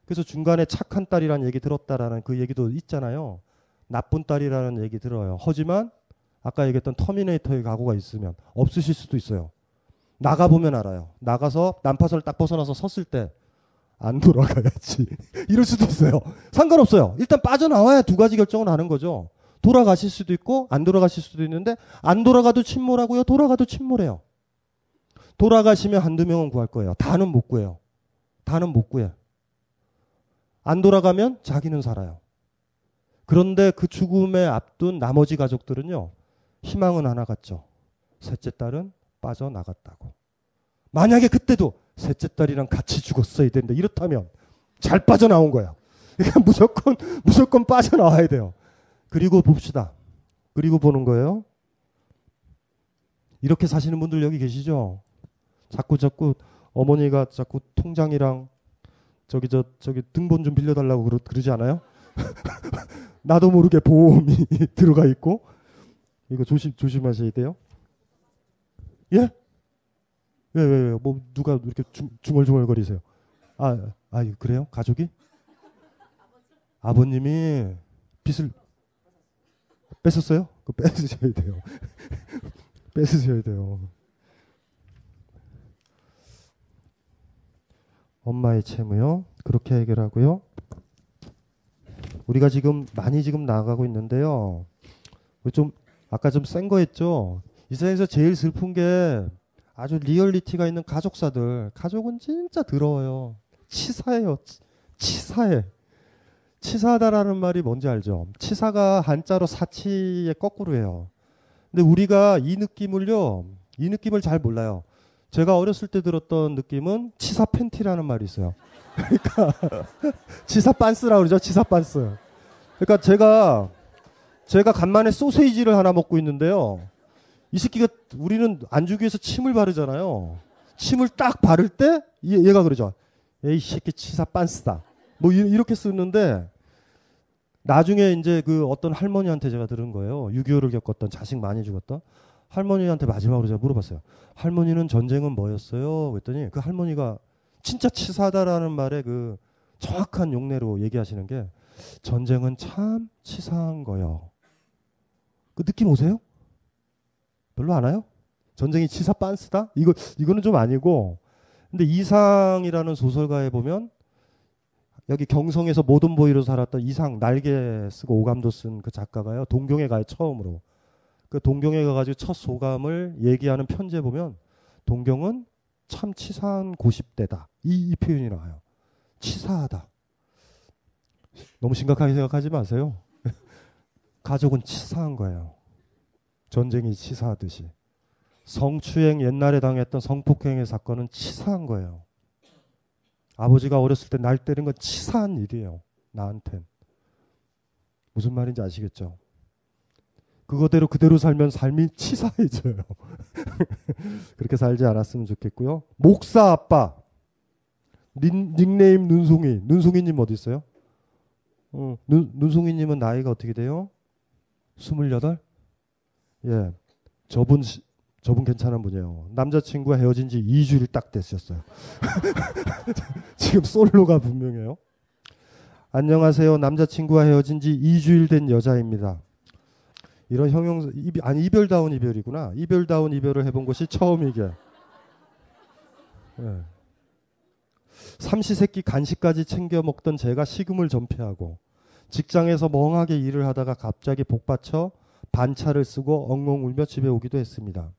그래서 중간에 착한 딸이라는 얘기 들었다라는 그 얘기도 있잖아요. 나쁜 딸이라는 얘기 들어요. 하지만 아까 얘기했던 터미네이터의 각오가 있으면 없으실 수도 있어요. 나가보면 알아요. 나가서 난파선을 딱 벗어나서 섰을 때 안 돌아가야지. 이럴 수도 있어요. 상관없어요. 일단 빠져나와야 두 가지 결정을 하는 거죠. 돌아가실 수도 있고 안 돌아가실 수도 있는데 안 돌아가도 침몰하고요. 돌아가도 침몰해요. 돌아가시면 한두 명은 구할 거예요. 다는 못 구해요. 다는 못 구해. 안 돌아가면 자기는 살아요. 그런데 그 죽음에 앞둔 나머지 가족들은요. 희망은 하나 같죠. 셋째 딸은 빠져나갔다고. 만약에 그때도 셋째 딸이랑 같이 죽었어야 되는데 이렇다면 잘 빠져나온 거야. 그러니까 무조건 무조건 빠져나와야 돼요. 그리고 봅시다. 그리고 보는 거예요. 이렇게 사시는 분들 여기 계시죠? 자꾸 자꾸 어머니가 자꾸 통장이랑 저기 저 저기 등본 좀 빌려달라고 그러, 그러지 않아요? 나도 모르게 보험이 들어가 있고 이거 조심 조심하셔야 돼요. 예? 왜, 왜, 왜, 뭐, 누가 이렇게 중, 중얼중얼거리세요? 아, 아, 그래요? 가족이? 아버님이 빚을 뺏었어요? 그 뺏으셔야 돼요. 뺏으셔야 돼요. 엄마의 채무요. 그렇게 해결하고요. 우리가 지금 많이 지금 나가고 있는데요. 좀 아까 좀 센 거 했죠. 이 세상에서 제일 슬픈 게 아주 리얼리티가 있는 가족사들. 가족은 진짜 더러워요. 치사해요. 치- 치사해. 치사하다라는 말이 뭔지 알죠? 치사가 한자로 사치의 거꾸로예요. 근데 우리가 이 느낌을요, 이 느낌을 잘 몰라요. 제가 어렸을 때 들었던 느낌은 치사 팬티라는 말이 있어요. 그러니까 치사 빤스라고 그러죠. 치사 빤스. 그러니까 제가 제가 간만에 소세지를 하나 먹고 있는데요. 이 새끼가 우리는 안주기 위해서 침을 바르잖아요. 침을 딱 바를 때 얘- 얘가 그러죠. 에이 새끼 치사 빤스다. 뭐 이- 이렇게 쓰는데 나중에 이제 그 어떤 할머니한테 제가 들은 거예요. 6.25를 겪었던 자식 많이 죽었던 할머니한테 마지막으로 제가 물어봤어요. 할머니는 전쟁은 뭐였어요? 그랬더니 그 할머니가 진짜 치사하다라는 말에 그 정확한 용례로 얘기하시는 게 전쟁은 참 치사한 거요. 그 느낌 오세요? 별로 안 와요? 전쟁이 치사 빤스다? 이거 이거는 좀 아니고 근데 이상이라는 소설가에 보면 여기 경성에서 모든 보이로 살았던 이상 날개 쓰고 오감도 쓴 그 작가가요. 동경에 가요 처음으로. 그 동경에 가가지고 첫 소감을 얘기하는 편지에 보면 동경은 참 치사한 고십대다. 이, 이 표현이 나와요. 치사하다. 너무 심각하게 생각하지 마세요. 가족은 치사한 거예요. 전쟁이 치사하듯이. 성추행 옛날에 당했던 성폭행의 사건은 치사한 거예요 아버지가 어렸을 때 날 때린 건 치사한 일이에요. 나한텐. 무슨 말인지 아시겠죠? 그거대로 그대로 살면 삶이 치사해져요. 그렇게 살지 않았으면 좋겠고요. 목사 아빠. 닌, 닉네임 눈송이. 눈송이님 어디 있어요? 어, 눈, 눈송이님은 나이가 어떻게 돼요? 28? 예. 저분, 시- 저분 괜찮은 분이에요. 남자친구와 헤어진 지 2주일 딱 됐었어요. 지금 솔로가 분명해요. 안녕하세요. 남자친구와 헤어진 지 2주일 된 여자입니다. 이런 형용 이별, 아니 이별다운 이별이구나. 이별다운 이별을 해본 것이 처음이게. 예. 삼시세끼 간식까지 챙겨 먹던 제가 식음을 전폐하고 직장에서 멍하게 일을 하다가 갑자기 복받쳐 반차를 쓰고 엉엉 울며 집에 오기도 했습니다.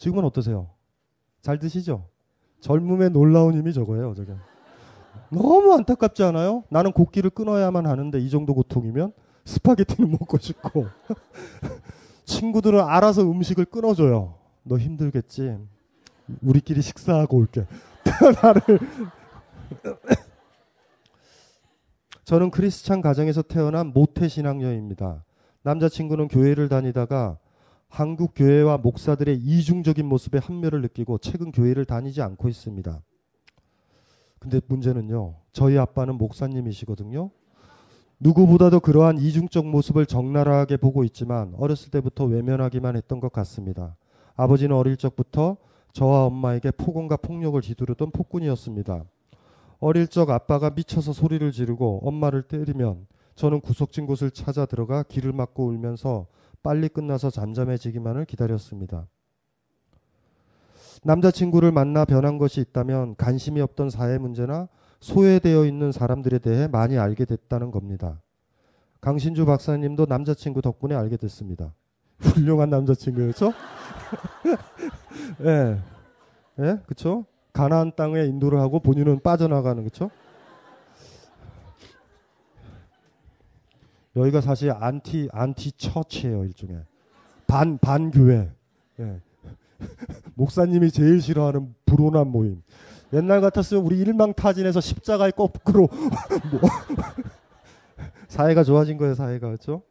지금은 어떠세요? 잘 드시죠? 젊음의 놀라운 힘이 저거예요, 저게. 너무 안타깝지 않아요? 나는 곡기를 끊어야만 하는데 이 정도 고통이면 스파게티는 먹고 싶고 친구들은 알아서 음식을 끊어줘요. 너 힘들겠지? 우리끼리 식사하고 올게. 나를 저는 크리스찬 가정에서 태어난 모태 신앙녀입니다. 남자친구는 교회를 다니다가 한국 교회와 목사들의 이중적인 모습에 한멸을 느끼고 최근 교회를 다니지 않고 있습니다. 근데 문제는요. 저희 아빠는 목사님이시거든요. 누구보다도 그러한 이중적 모습을 적나라하게 보고 있지만 어렸을 때부터 외면하기만 했던 것 같습니다. 아버지는 어릴 적부터 저와 엄마에게 폭언과 폭력을 휘두르던 폭군이었습니다. 어릴 적 아빠가 미쳐서 소리를 지르고 엄마를 때리면 저는 구석진 곳을 찾아 들어가 길을 막고 울면서 빨리 끝나서 잠잠해지기만을 기다렸습니다. 남자친구를 만나 변한 것이 있다면 관심이 없던 사회 문제나 소외되어 있는 사람들에 대해 많이 알게 됐다는 겁니다. 강신주 박사님도 남자친구 덕분에 알게 됐습니다. 훌륭한 남자친구였죠? 예. 예, 그쵸? 가나안 땅에 인도를 하고 본인은 빠져나가는, 그쵸? 여기가 사실 anti anti church예요 일종의 반 반교회 예. 목사님이 제일 싫어하는 불온한 모임 옛날 같았으면 우리 일망타진해서 십자가에 거꾸로 뭐. 사회가 좋아진 거예요 사회가 그렇죠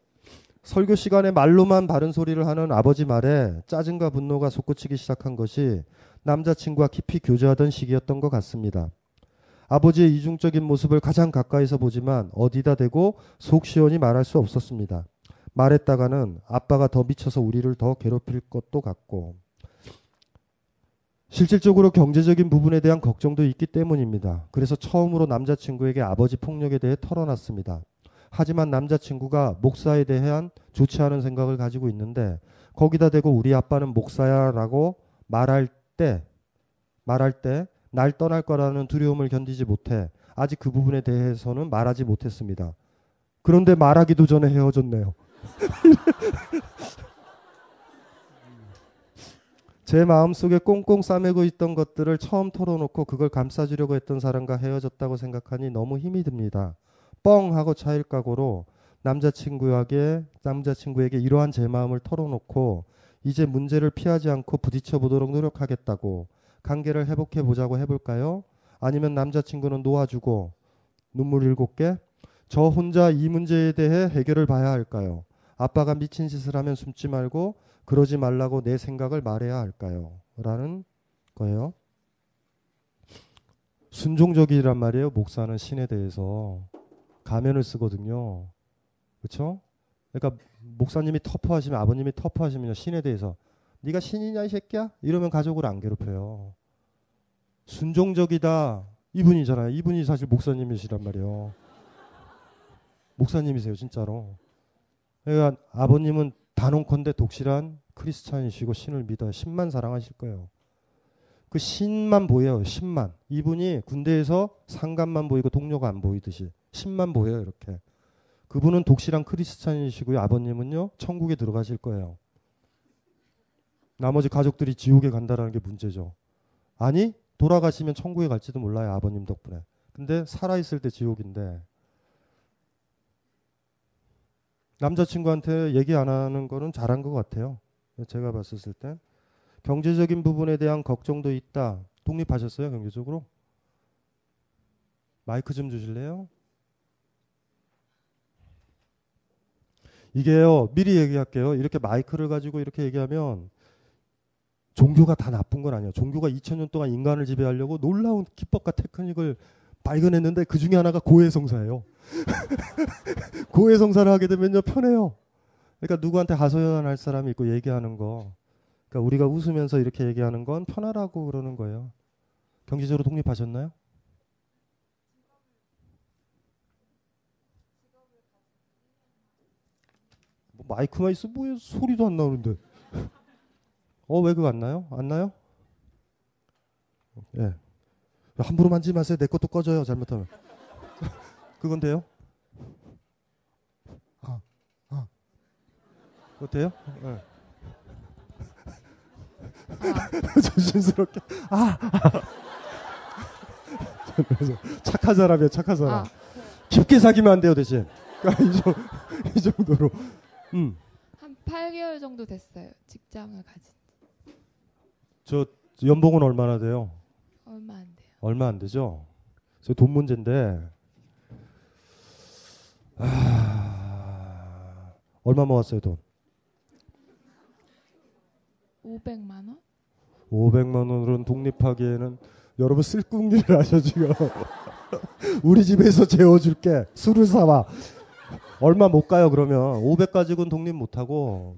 설교 시간에 말로만 바른 소리를 하는 아버지 말에 짜증과 분노가 솟구치기 시작한 것이 남자친구와 깊이 교제하던 시기였던 것 같습니다. 아버지의 이중적인 모습을 가장 가까이서 보지만 어디다 대고 속 시원히 말할 수 없었습니다. 말했다가는 아빠가 더 미쳐서 우리를 더 괴롭힐 것도 같고 실질적으로 경제적인 부분에 대한 걱정도 있기 때문입니다. 그래서 처음으로 남자친구에게 아버지 폭력에 대해 털어놨습니다. 하지만 남자친구가 목사에 대한 좋지 않은 생각을 가지고 있는데 거기다 대고 우리 아빠는 목사야라고 말할 때 말할 때 날 떠날 거라는 두려움을 견디지 못해 아직 그 부분에 대해서는 말하지 못했습니다. 그런데 말하기도 전에 헤어졌네요. 제 마음속에 꽁꽁 싸매고 있던 것들을 처음 털어놓고 그걸 감싸주려고 했던 사람과 헤어졌다고 생각하니 너무 힘이 듭니다. 뻥 하고 차일 각오로 남자친구에게 남자친구에게 이러한 제 마음을 털어놓고 이제 문제를 피하지 않고 부딪혀 보도록 노력하겠다고 관계를 회복해 보자고 해볼까요? 아니면 남자친구는 놓아주고 눈물 일곱 개? 저 혼자 이 문제에 대해 해결을 봐야 할까요? 아빠가 미친 짓을 하면 숨지 말고 그러지 말라고 내 생각을 말해야 할까요? 라는 거예요. 순종적이란 말이에요. 목사는 신에 대해서 가면을 쓰거든요. 그렇죠? 그러니까 목사님이 터프하시면 아버님이 터프하시면 신에 대해서 네가 신이냐 이 새끼야? 이러면 가족을 안 괴롭혀요. 순종적이다. 이분이잖아요. 이분이 사실 목사님이시란 말이에요. 목사님이세요, 진짜로. 그러니까 아버님은 단언컨대 독실한 크리스찬이시고 신을 믿어요. 신만 사랑하실 거예요. 그 신만 보여요. 신만. 이분이 군대에서 상관만 보이고 동료가 안 보이듯이 신만 보여요. 이렇게. 그분은 독실한 크리스찬이시고요. 아버님은요. 천국에 들어가실 거예요. 나머지 가족들이 지옥에 간다라는 게 문제죠. 아니 돌아가시면 천국에 갈지도 몰라요. 아버님 덕분에. 근데 살아 있을 때 지옥인데 남자친구한테 얘기 안 하는 거는 잘한 것 같아요. 제가 봤었을 때 경제적인 부분에 대한 걱정도 있다. 독립하셨어요 경제적으로? 마이크 좀 주실래요? 이게요 미리 얘기할게요. 이렇게 마이크를 가지고 이렇게 얘기하면 종교가 다 나쁜 건 아니에요. 종교가 2000년 동안 인간을 지배하려고 놀라운 기법과 테크닉을 발견했는데 그 중에 하나가 고해성사예요. 고해성사를 하게 되면요 편해요. 그러니까 누구한테 하소연할 사람이 있고 얘기하는 거. 그러니까 우리가 웃으면서 이렇게 얘기하는 건 편하라고 그러는 거예요. 경제적으로 독립하셨나요? 뭐 마이크만 있어 뭐 소리도 안 나오는데. 어 왜 그거 안 나요? 안 나요? 예. 함부로 만지지 마세요. 내 것도 꺼져요. 잘못하면. 그건 돼요? 아, 아. 그거 돼요? 네. 조심스럽게. 아. 그래서 착한 사람이야, 착한 사람. 아, 깊게 사귀면 안 돼요, 대신. 그러니까 이, 정, 이 정도로. 음. 한 8개월 정도 됐어요. 직장을 가진 저 연봉은 얼마나 돼요? 얼마 안 돼요. 얼마 안 되죠? 저 돈 문제인데. 아, 얼마 모았어요, 돈? 500만 원? 500만 원으로는 독립하기에는 여러분 쓸궁리를 하셔 지금. 우리 집에서 재워줄게. 술을 사와. 얼마 못 가요 그러면 500 가지고는 독립 못 하고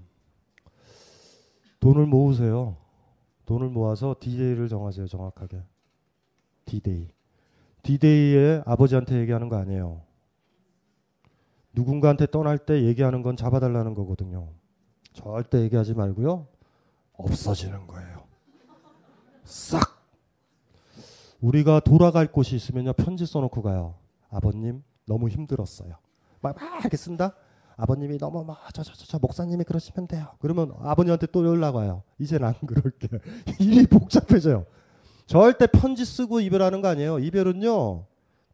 돈을 모으세요. 돈을 모아서 D-Day를 정하세요 정확하게. D-Day. D-Day에 아버지한테 얘기하는 거 아니에요. 누군가한테 떠날 때 얘기하는 건 잡아달라는 거거든요. 절대 얘기하지 말고요. 없어지는 거예요. 싹. 우리가 돌아갈 곳이 있으면요 편지 써놓고 가요. 아버님 너무 힘들었어요. 막, 막 이렇게 쓴다. 아버님이 너무 막저저 저 저 목사님이 그러시면 돼요. 그러면 아버님한테 또 연락 와요. 이젠 안 그럴게. 일이 복잡해져요. 절대 편지 쓰고 이별하는 거 아니에요. 이별은요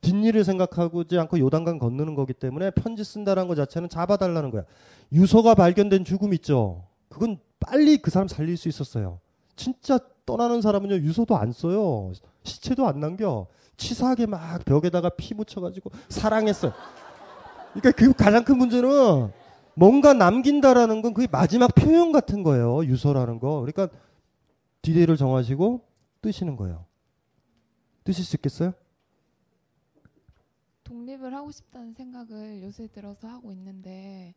뒷일을 생각하지 않고 요단강 건너는 거기 때문에 편지 쓴다는 것 자체는 잡아달라는 거야. 유서가 발견된 죽음 있죠. 그건 빨리 그 사람 살릴 수 있었어요. 진짜 떠나는 사람은요 유서도 안 써요. 시체도 안 남겨. 치사하게 막 벽에다가 피 묻혀가지고 사랑했어요. 그러니까 그 가장 큰 문제는 뭔가 남긴다라는 건 그게 마지막 표현 같은 거예요. 유서라는 거. 그러니까 디데이를 정하시고 뜨시는 거예요. 뜨실 수 있겠어요? 독립을 하고 싶다는 생각을 요새 들어서 하고 있는데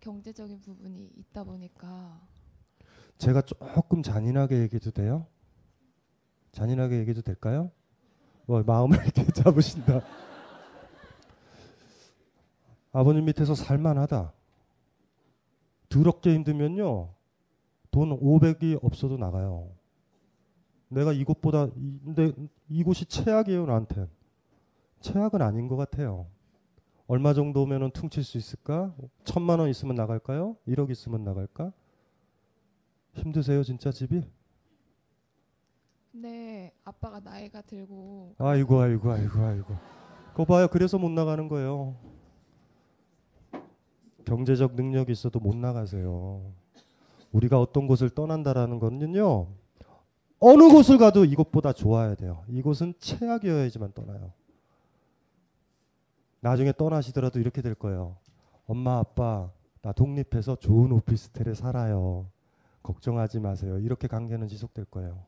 경제적인 부분이 있다 보니까 제가 조금 잔인하게 얘기해도 돼요? 잔인하게 얘기해도 될까요? 뭐 마음을 이렇게 잡으신다. 아버님 밑에서 살만하다. 더럽게 힘들면요. 돈 500이 없어도 나가요. 내가 이곳보다 이, 근데 이곳이 최악이에요 나한테. 최악은 아닌 것 같아요. 얼마 정도면은 퉁칠 수 있을까? 천만 원 있으면 나갈까요? 1억 있으면 나갈까? 힘드세요 진짜 집이? 근데 아빠가 나이가 들고 아이고 아이고 아이고 아이고. 그거 봐요. 그래서 못 나가는 거예요. 경제적 능력이 있어도 못 나가세요. 우리가 어떤 곳을 떠난다라는 거는요. 어느 곳을 가도 이곳보다 좋아야 돼요. 이곳은 최악이어야지만 떠나요. 나중에 떠나시더라도 이렇게 될 거예요. 엄마 아빠 나 독립해서 좋은 오피스텔에 살아요. 걱정하지 마세요. 이렇게 관계는 지속될 거예요.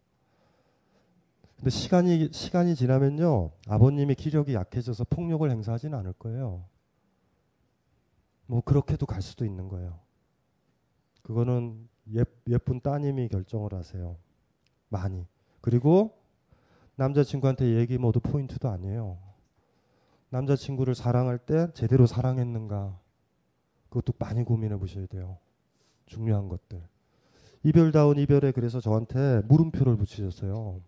근데 시간이 시간이 지나면요 아버님이 기력이 약해져서 폭력을 행사하지는 않을 거예요. 뭐 그렇게도 갈 수도 있는 거예요. 그거는 예, 예쁜 따님이 결정을 하세요. 많이. 그리고 남자친구한테 얘기 모두 포인트도 아니에요. 남자친구를 사랑할 때 제대로 사랑했는가 그것도 많이 고민해 보셔야 돼요. 중요한 것들. 이별다운 이별에 그래서 저한테 물음표를 붙이셨어요.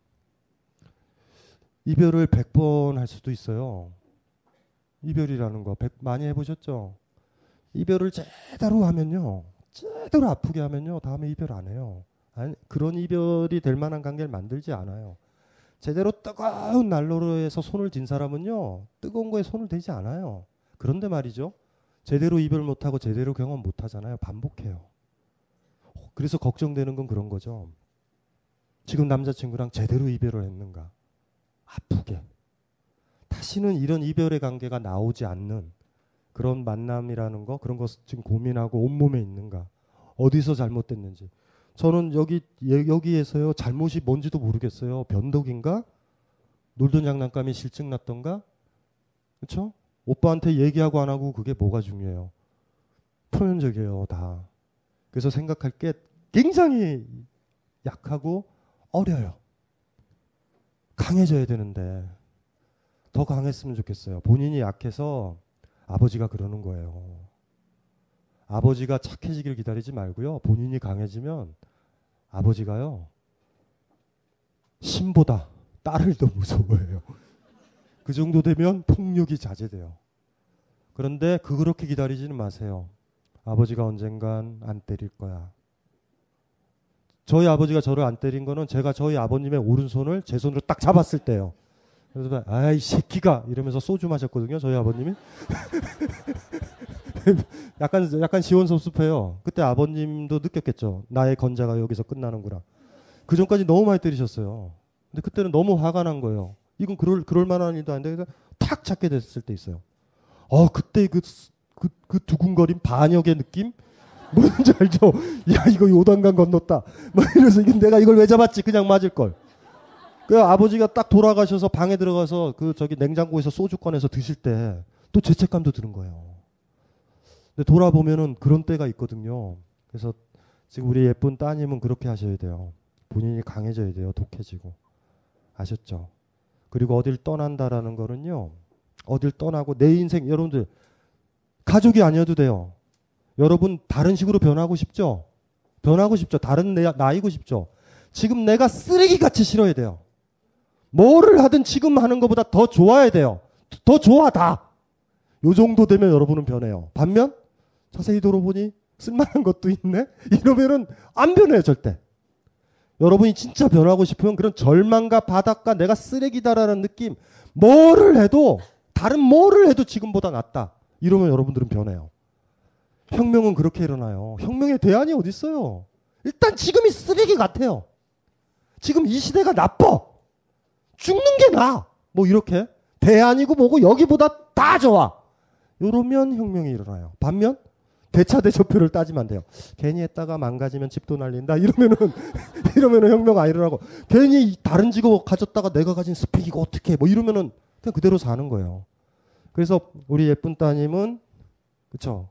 이별을 100번 할 수도 있어요. 이별이라는 거 100, 많이 해보셨죠? 이별을 제대로 하면요. 제대로 아프게 하면요. 다음에 이별 안 해요. 아니, 그런 이별이 될 만한 관계를 만들지 않아요. 제대로 뜨거운 난로로에서 손을 쥔 사람은요. 뜨거운 거에 손을 대지 않아요. 그런데 말이죠. 제대로 이별 못하고 제대로 경험 못하잖아요. 반복해요. 그래서 걱정되는 건 그런 거죠. 지금 남자친구랑 제대로 이별을 했는가? 아프게. 다시는 이런 이별의 관계가 나오지 않는 그런 만남이라는 거, 그런 것 지금 고민하고 온몸에 있는가? 어디서 잘못됐는지. 저는 여기 예, 여기에서요 잘못이 뭔지도 모르겠어요. 변덕인가? 놀던 장난감이 실증 났던가? 그렇죠? 오빠한테 얘기하고 안 하고 그게 뭐가 중요해요? 표면적이에요, 다. 그래서 생각할 게 굉장히 약하고 어려요. 강해져야 되는데 더 강했으면 좋겠어요. 본인이 약해서 아버지가 그러는 거예요. 아버지가 착해지길 기다리지 말고요. 본인이 강해지면 아버지가요. 신보다 딸을 더 무서워해요. 그 정도 되면 폭력이 자제돼요. 그런데 그렇게 기다리지는 마세요. 아버지가 언젠간 안 때릴 거야. 저희 아버지가 저를 안 때린 거는 제가 저희 아버님의 오른손을 제 손으로 딱 잡았을 때요. 그래서 아이 새끼가 이러면서 소주 마셨거든요. 저희 아버님이. 약간 약간 시원섭섭해요. 그때 아버님도 느꼈겠죠. 나의 건자가 여기서 끝나는구나. 그 전까지 너무 많이 때리셨어요. 근데 그때는 너무 화가 난 거예요. 이건 그럴 그럴 만한 일도 아닌데 탁 찾게 됐을 때 있어요. 어 그때 그 그, 그 두근거림 반역의 느낌 뭔지 알죠? 야 이거 요단강 건넜다. 막 이래서 내가 이걸 왜 잡았지? 그냥 맞을 걸. 그 아버지가 딱 돌아가셔서 방에 들어가서 그 저기 냉장고에서 소주 꺼내서 드실 때 또 죄책감도 드는 거예요. 근데 돌아보면은 그런 때가 있거든요. 그래서 지금 우리 예쁜 따님은 그렇게 하셔야 돼요. 본인이 강해져야 돼요. 독해지고. 아셨죠? 그리고 어딜 떠난다라는 거는요. 어딜 떠나고 내 인생 여러분들 가족이 아니어도 돼요. 여러분 다른 식으로 변하고 싶죠? 변하고 싶죠? 다른 내, 나이고 싶죠? 지금 내가 쓰레기 같이 싫어야 돼요. 뭐를 하든 지금 하는 것보다 더 좋아야 돼요. 더 좋아 다. 요 정도 되면 여러분은 변해요. 반면 자세히 돌아보니 쓸만한 것도 있네. 이러면은 안 변해요 절대. 여러분이 진짜 변하고 싶으면 그런 절망과 바닥과 내가 쓰레기다라는 느낌 뭐를 해도 다른 뭐를 해도 지금보다 낫다. 이러면 여러분들은 변해요. 혁명은 그렇게 일어나요. 혁명의 대안이 어디 있어요? 일단 지금이 쓰레기 같아요. 지금 이 시대가 나빠. 죽는 게 나. 뭐 이렇게 대안이고 뭐고 여기보다 다 좋아. 이러면 혁명이 일어나요. 반면 대차 대조표를 따지면 안 돼요. 괜히 했다가 망가지면 집도 날린다. 이러면은 이러면은 혁명 안 일어나고 괜히 다른 직업 가졌다가 내가 가진 스펙이고 어떻게 뭐 이러면은 그냥 그대로 사는 거예요. 그래서 우리 예쁜 따님은 그쵸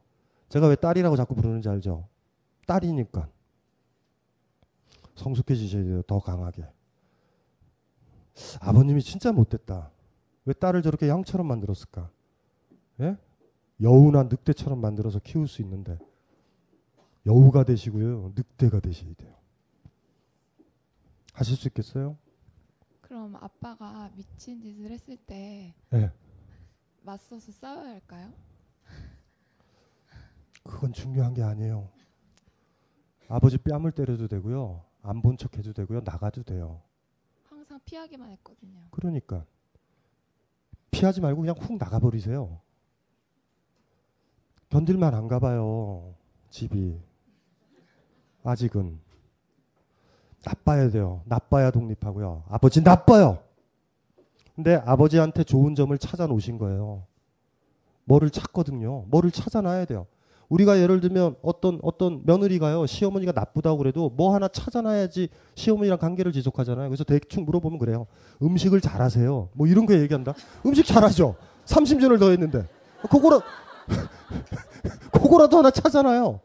제가 왜 딸이라고 자꾸 부르는지 알죠? 딸이니까 성숙해지셔야 돼요. 더 강하게. 아버님이 진짜 못됐다. 왜 딸을 저렇게 양처럼 만들었을까? 예? 여우나 늑대처럼 만들어서 키울 수 있는데 여우가 되시고요. 늑대가 되셔야 돼요. 하실 수 있겠어요? 그럼 아빠가 미친 짓을 했을 때 예. 맞서서 싸워야 할까요? 그건 중요한 게 아니에요. 아버지 뺨을 때려도 되고요. 안 본 척 해도 되고요. 나가도 돼요. 항상 피하기만 했거든요. 그러니까 피하지 말고 그냥 훅 나가버리세요. 견딜만 한가 봐요. 집이 아직은 나빠야 돼요. 나빠야 독립하고요. 아버지 나빠요. 근데 아버지한테 좋은 점을 찾아 놓으신 거예요. 뭐를 찾거든요. 뭐를 찾아놔야 돼요. 우리가 예를 들면 어떤 어떤 며느리가요 시어머니가 나쁘다고 그래도 뭐 하나 찾아놔야지 시어머니랑 관계를 지속하잖아요. 그래서 대충 물어보면 그래요. 음식을 잘하세요. 뭐 이런 거 얘기한다. 음식 잘하죠. 삼심전을 더 했는데 그거라 그거라도 하나 찾아놔요.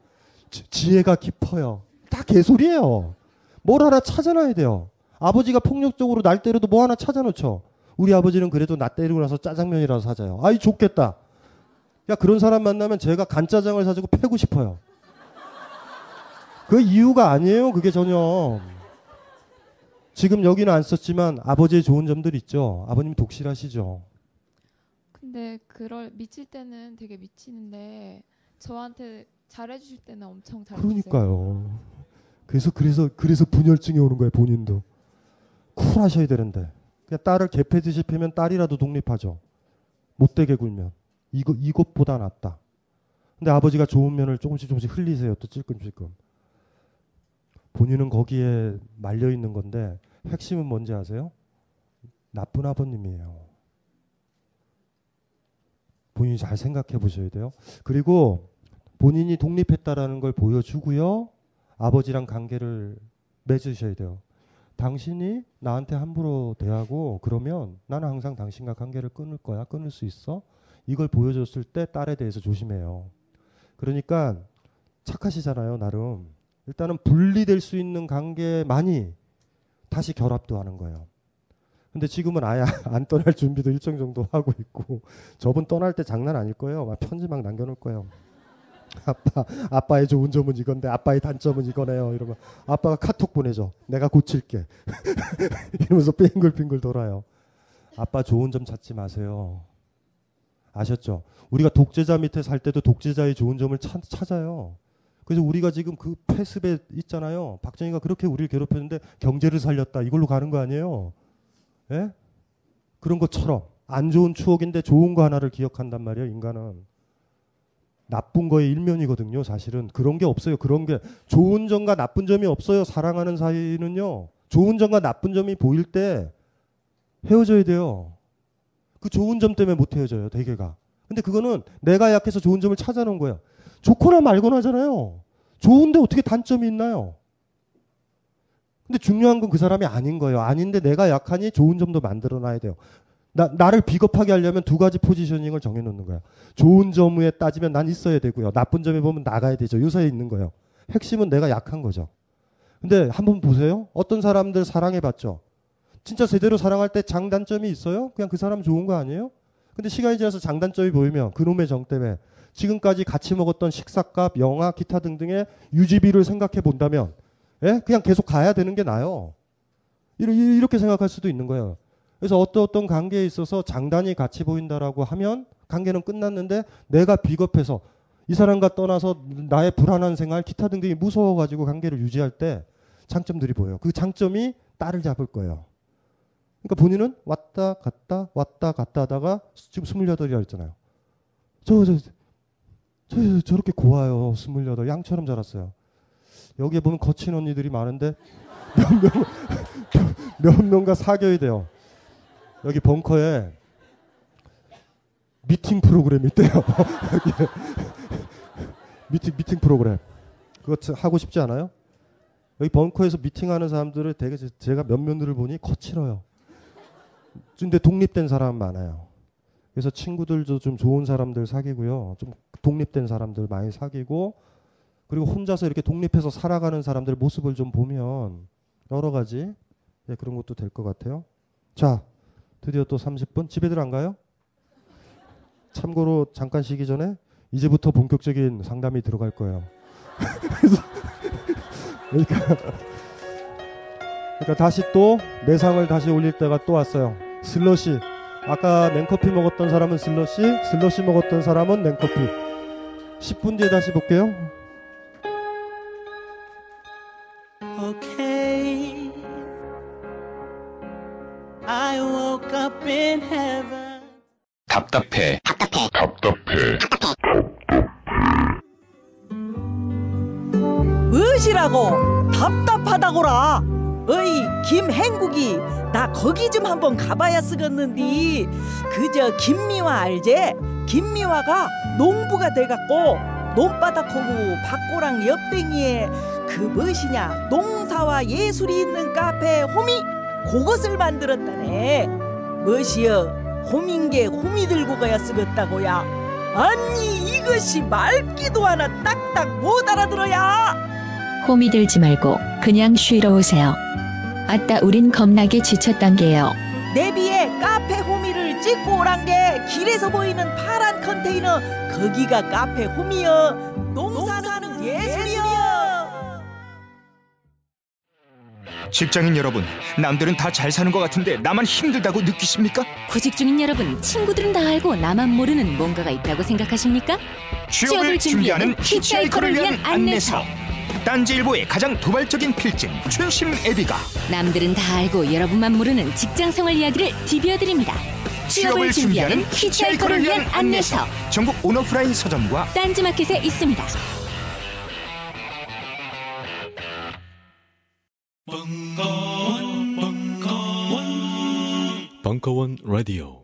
지, 지혜가 깊어요. 다 개소리예요. 뭘 하나 찾아놔야 돼요. 아버지가 폭력적으로 날 때려도 뭐 하나 찾아놓죠. 우리 아버지는 그래도 나 때리고 나서 짜장면이라도 사자요. 아이 좋겠다. 야 그런 사람 만나면 제가 간짜장을 사주고 패고 싶어요. 그 이유가 아니에요. 그게 전혀. 지금 여기는 안 썼지만 아버지의 좋은 점들 있죠. 아버님 독실하시죠. 근데 그럴 미칠 때는 되게 미치는데 저한테 잘해 주실 때는 엄청 잘해주세요. 그러니까요. 그래서 그래서 그래서 분열증이 오는 거예요. 본인도 쿨하셔야 되는데 그냥 딸을 개패듯이 패면 딸이라도 독립하죠. 못되게 굴면 이거 이것보다 낫다. 근데 아버지가 좋은 면을 조금씩 조금씩 흘리세요. 또 찔끔찔끔. 본인은 거기에 말려 있는 건데 핵심은 뭔지 아세요? 나쁜 아버님이에요. 본인이 잘 생각해 보셔야 돼요. 그리고 본인이 독립했다라는 걸 보여주고요. 아버지랑 관계를 맺으셔야 돼요. 당신이 나한테 함부로 대하고 그러면 나는 항상 당신과 관계를 끊을 거야. 끊을 수 있어. 이걸 보여줬을 때 딸에 대해서 조심해요. 그러니까 착하시잖아요, 나름. 일단은 분리될 수 있는 관계만이 다시 결합도 하는 거예요. 근데 지금은 아예 안 떠날 준비도 일정 정도 하고 있고 저분 떠날 때 장난 아닐 거예요. 막 편지 막 남겨놓을 거예요. 아빠, 아빠의 좋은 점은 이건데 아빠의 단점은 이거네요. 이러면 아빠가 카톡 보내줘. 내가 고칠게. 이러면서 빙글빙글 돌아요. 아빠 좋은 점 찾지 마세요. 아셨죠? 우리가 독재자 밑에 살 때도 독재자의 좋은 점을 찾, 찾아요. 그래서 우리가 지금 그 패습에 있잖아요. 박정희가 그렇게 우리를 괴롭혔는데 경제를 살렸다. 이걸로 가는 거 아니에요? 예? 그런 것처럼 안 좋은 추억인데 좋은 거 하나를 기억한단 말이에요. 인간은. 나쁜 거의 일면이거든요. 사실은 그런 게 없어요. 그런 게 좋은 점과 나쁜 점이 없어요. 사랑하는 사이는요. 좋은 점과 나쁜 점이 보일 때 헤어져야 돼요. 그 좋은 점 때문에 못 헤어져요. 대개가. 근데 그거는 내가 약해서 좋은 점을 찾아놓은 거예요. 좋거나 말거나 하잖아요. 좋은데 어떻게 단점이 있나요? 근데 중요한 건 그 사람이 아닌 거예요. 아닌데 내가 약하니 좋은 점도 만들어 놔야 돼요. 나, 나를 비겁하게 하려면 두 가지 포지셔닝을 정해놓는 거야. 좋은 점에 따지면 난 있어야 되고요. 나쁜 점에 보면 나가야 되죠. 요사이에 있는 거예요. 핵심은 내가 약한 거죠. 근데 한번 보세요. 어떤 사람들 사랑해봤죠. 진짜 제대로 사랑할 때 장단점이 있어요? 그냥 그 사람 좋은 거 아니에요? 근데 시간이 지나서 장단점이 보이면 그놈의 정 때문에 지금까지 같이 먹었던 식사값, 영화, 기타 등등의 유지비를 생각해 본다면 예? 그냥 계속 가야 되는 게 나아요. 이렇게 생각할 수도 있는 거예요. 그래서 어떤 어떤 관계에 있어서 장단이 같이 보인다라고 하면 관계는 끝났는데 내가 비겁해서 이 사람과 떠나서 나의 불안한 생활, 기타 등등이 무서워가지고 관계를 유지할 때 장점들이 보여요. 그 장점이 딸을 잡을 거예요. 그러니까 본인은 왔다 갔다 왔다 갔다 하다가 지금 스물여덟이라 했잖아요. 저, 저, 저, 저, 저렇게 고와요. 스물여덟. 양처럼 자랐어요. 여기에 보면 거친 언니들이 많은데 몇 명, 몇 명과 사귀어야 돼요. 여기 벙커에 미팅 프로그램이 있대요. 미팅, 미팅 프로그램. 그거 하고 싶지 않아요? 여기 벙커에서 미팅하는 사람들을 되게 제가 몇 면들을 보니 거칠어요. 근데 독립된 사람 많아요. 그래서 친구들도 좀 좋은 사람들 사귀고요. 좀 독립된 사람들 많이 사귀고 그리고 혼자서 이렇게 독립해서 살아가는 사람들 모습을 좀 보면 여러 가지 예, 그런 것도 될 것 같아요. 자, 드디어 또 30분 집에들 안 가요? 참고로 잠깐 쉬기 전에 이제부터 본격적인 상담이 들어갈 거예요. 그러니까 그러니까 다시 또 매상을 다시 올릴 때가 또 왔어요. 슬러시. 아까 냉커피 먹었던 사람은 슬러시 슬러시 먹었던 사람은 냉커피. 10분 뒤에 다시 볼게요. Okay. 답답해. 답답해. 김행국이 나 거기 좀 한번 가봐야 쓰겠는디. 그저 김미화 알제? 김미화가 농부가 돼갖고 논바닥하고 밭고랑 옆댕이에 그 무엇이냐? 농사와 예술이 있는 카페 호미 그것을 만들었다네. 무엇이여 호민게 호미 들고 가야 쓰겠다고야. 아니 이것이 말기도 하나 딱딱 못 알아들어야. 홈이 들지 말고 그냥 쉬러 오세요. 아따 우린 겁나게 지쳤단 게요. 내비에 카페 호미를 찍고 오란 게 길에서 보이는 파란 컨테이너 거기가 카페 호미여 농사 사는 예술이여 직장인 여러분, 남들은 다 잘 사는 것 같은데 나만 힘들다고 느끼십니까? 구직 중인 여러분, 친구들은 다 알고 나만 모르는 뭔가가 있다고 생각하십니까? 취업을 준비하는 히치하이커를 위한 안내서. 딴지일보의 가장 도발적인 필진 춘심 애비가 남들은 다 알고 여러분만 모르는 직장 생활 이야기를 디벼드립니다. 취업을 준비하는 히치하이커를 위한 안내서. 전국 온오프라인 서점과 딴지마켓에 있습니다. 벙커원 라디오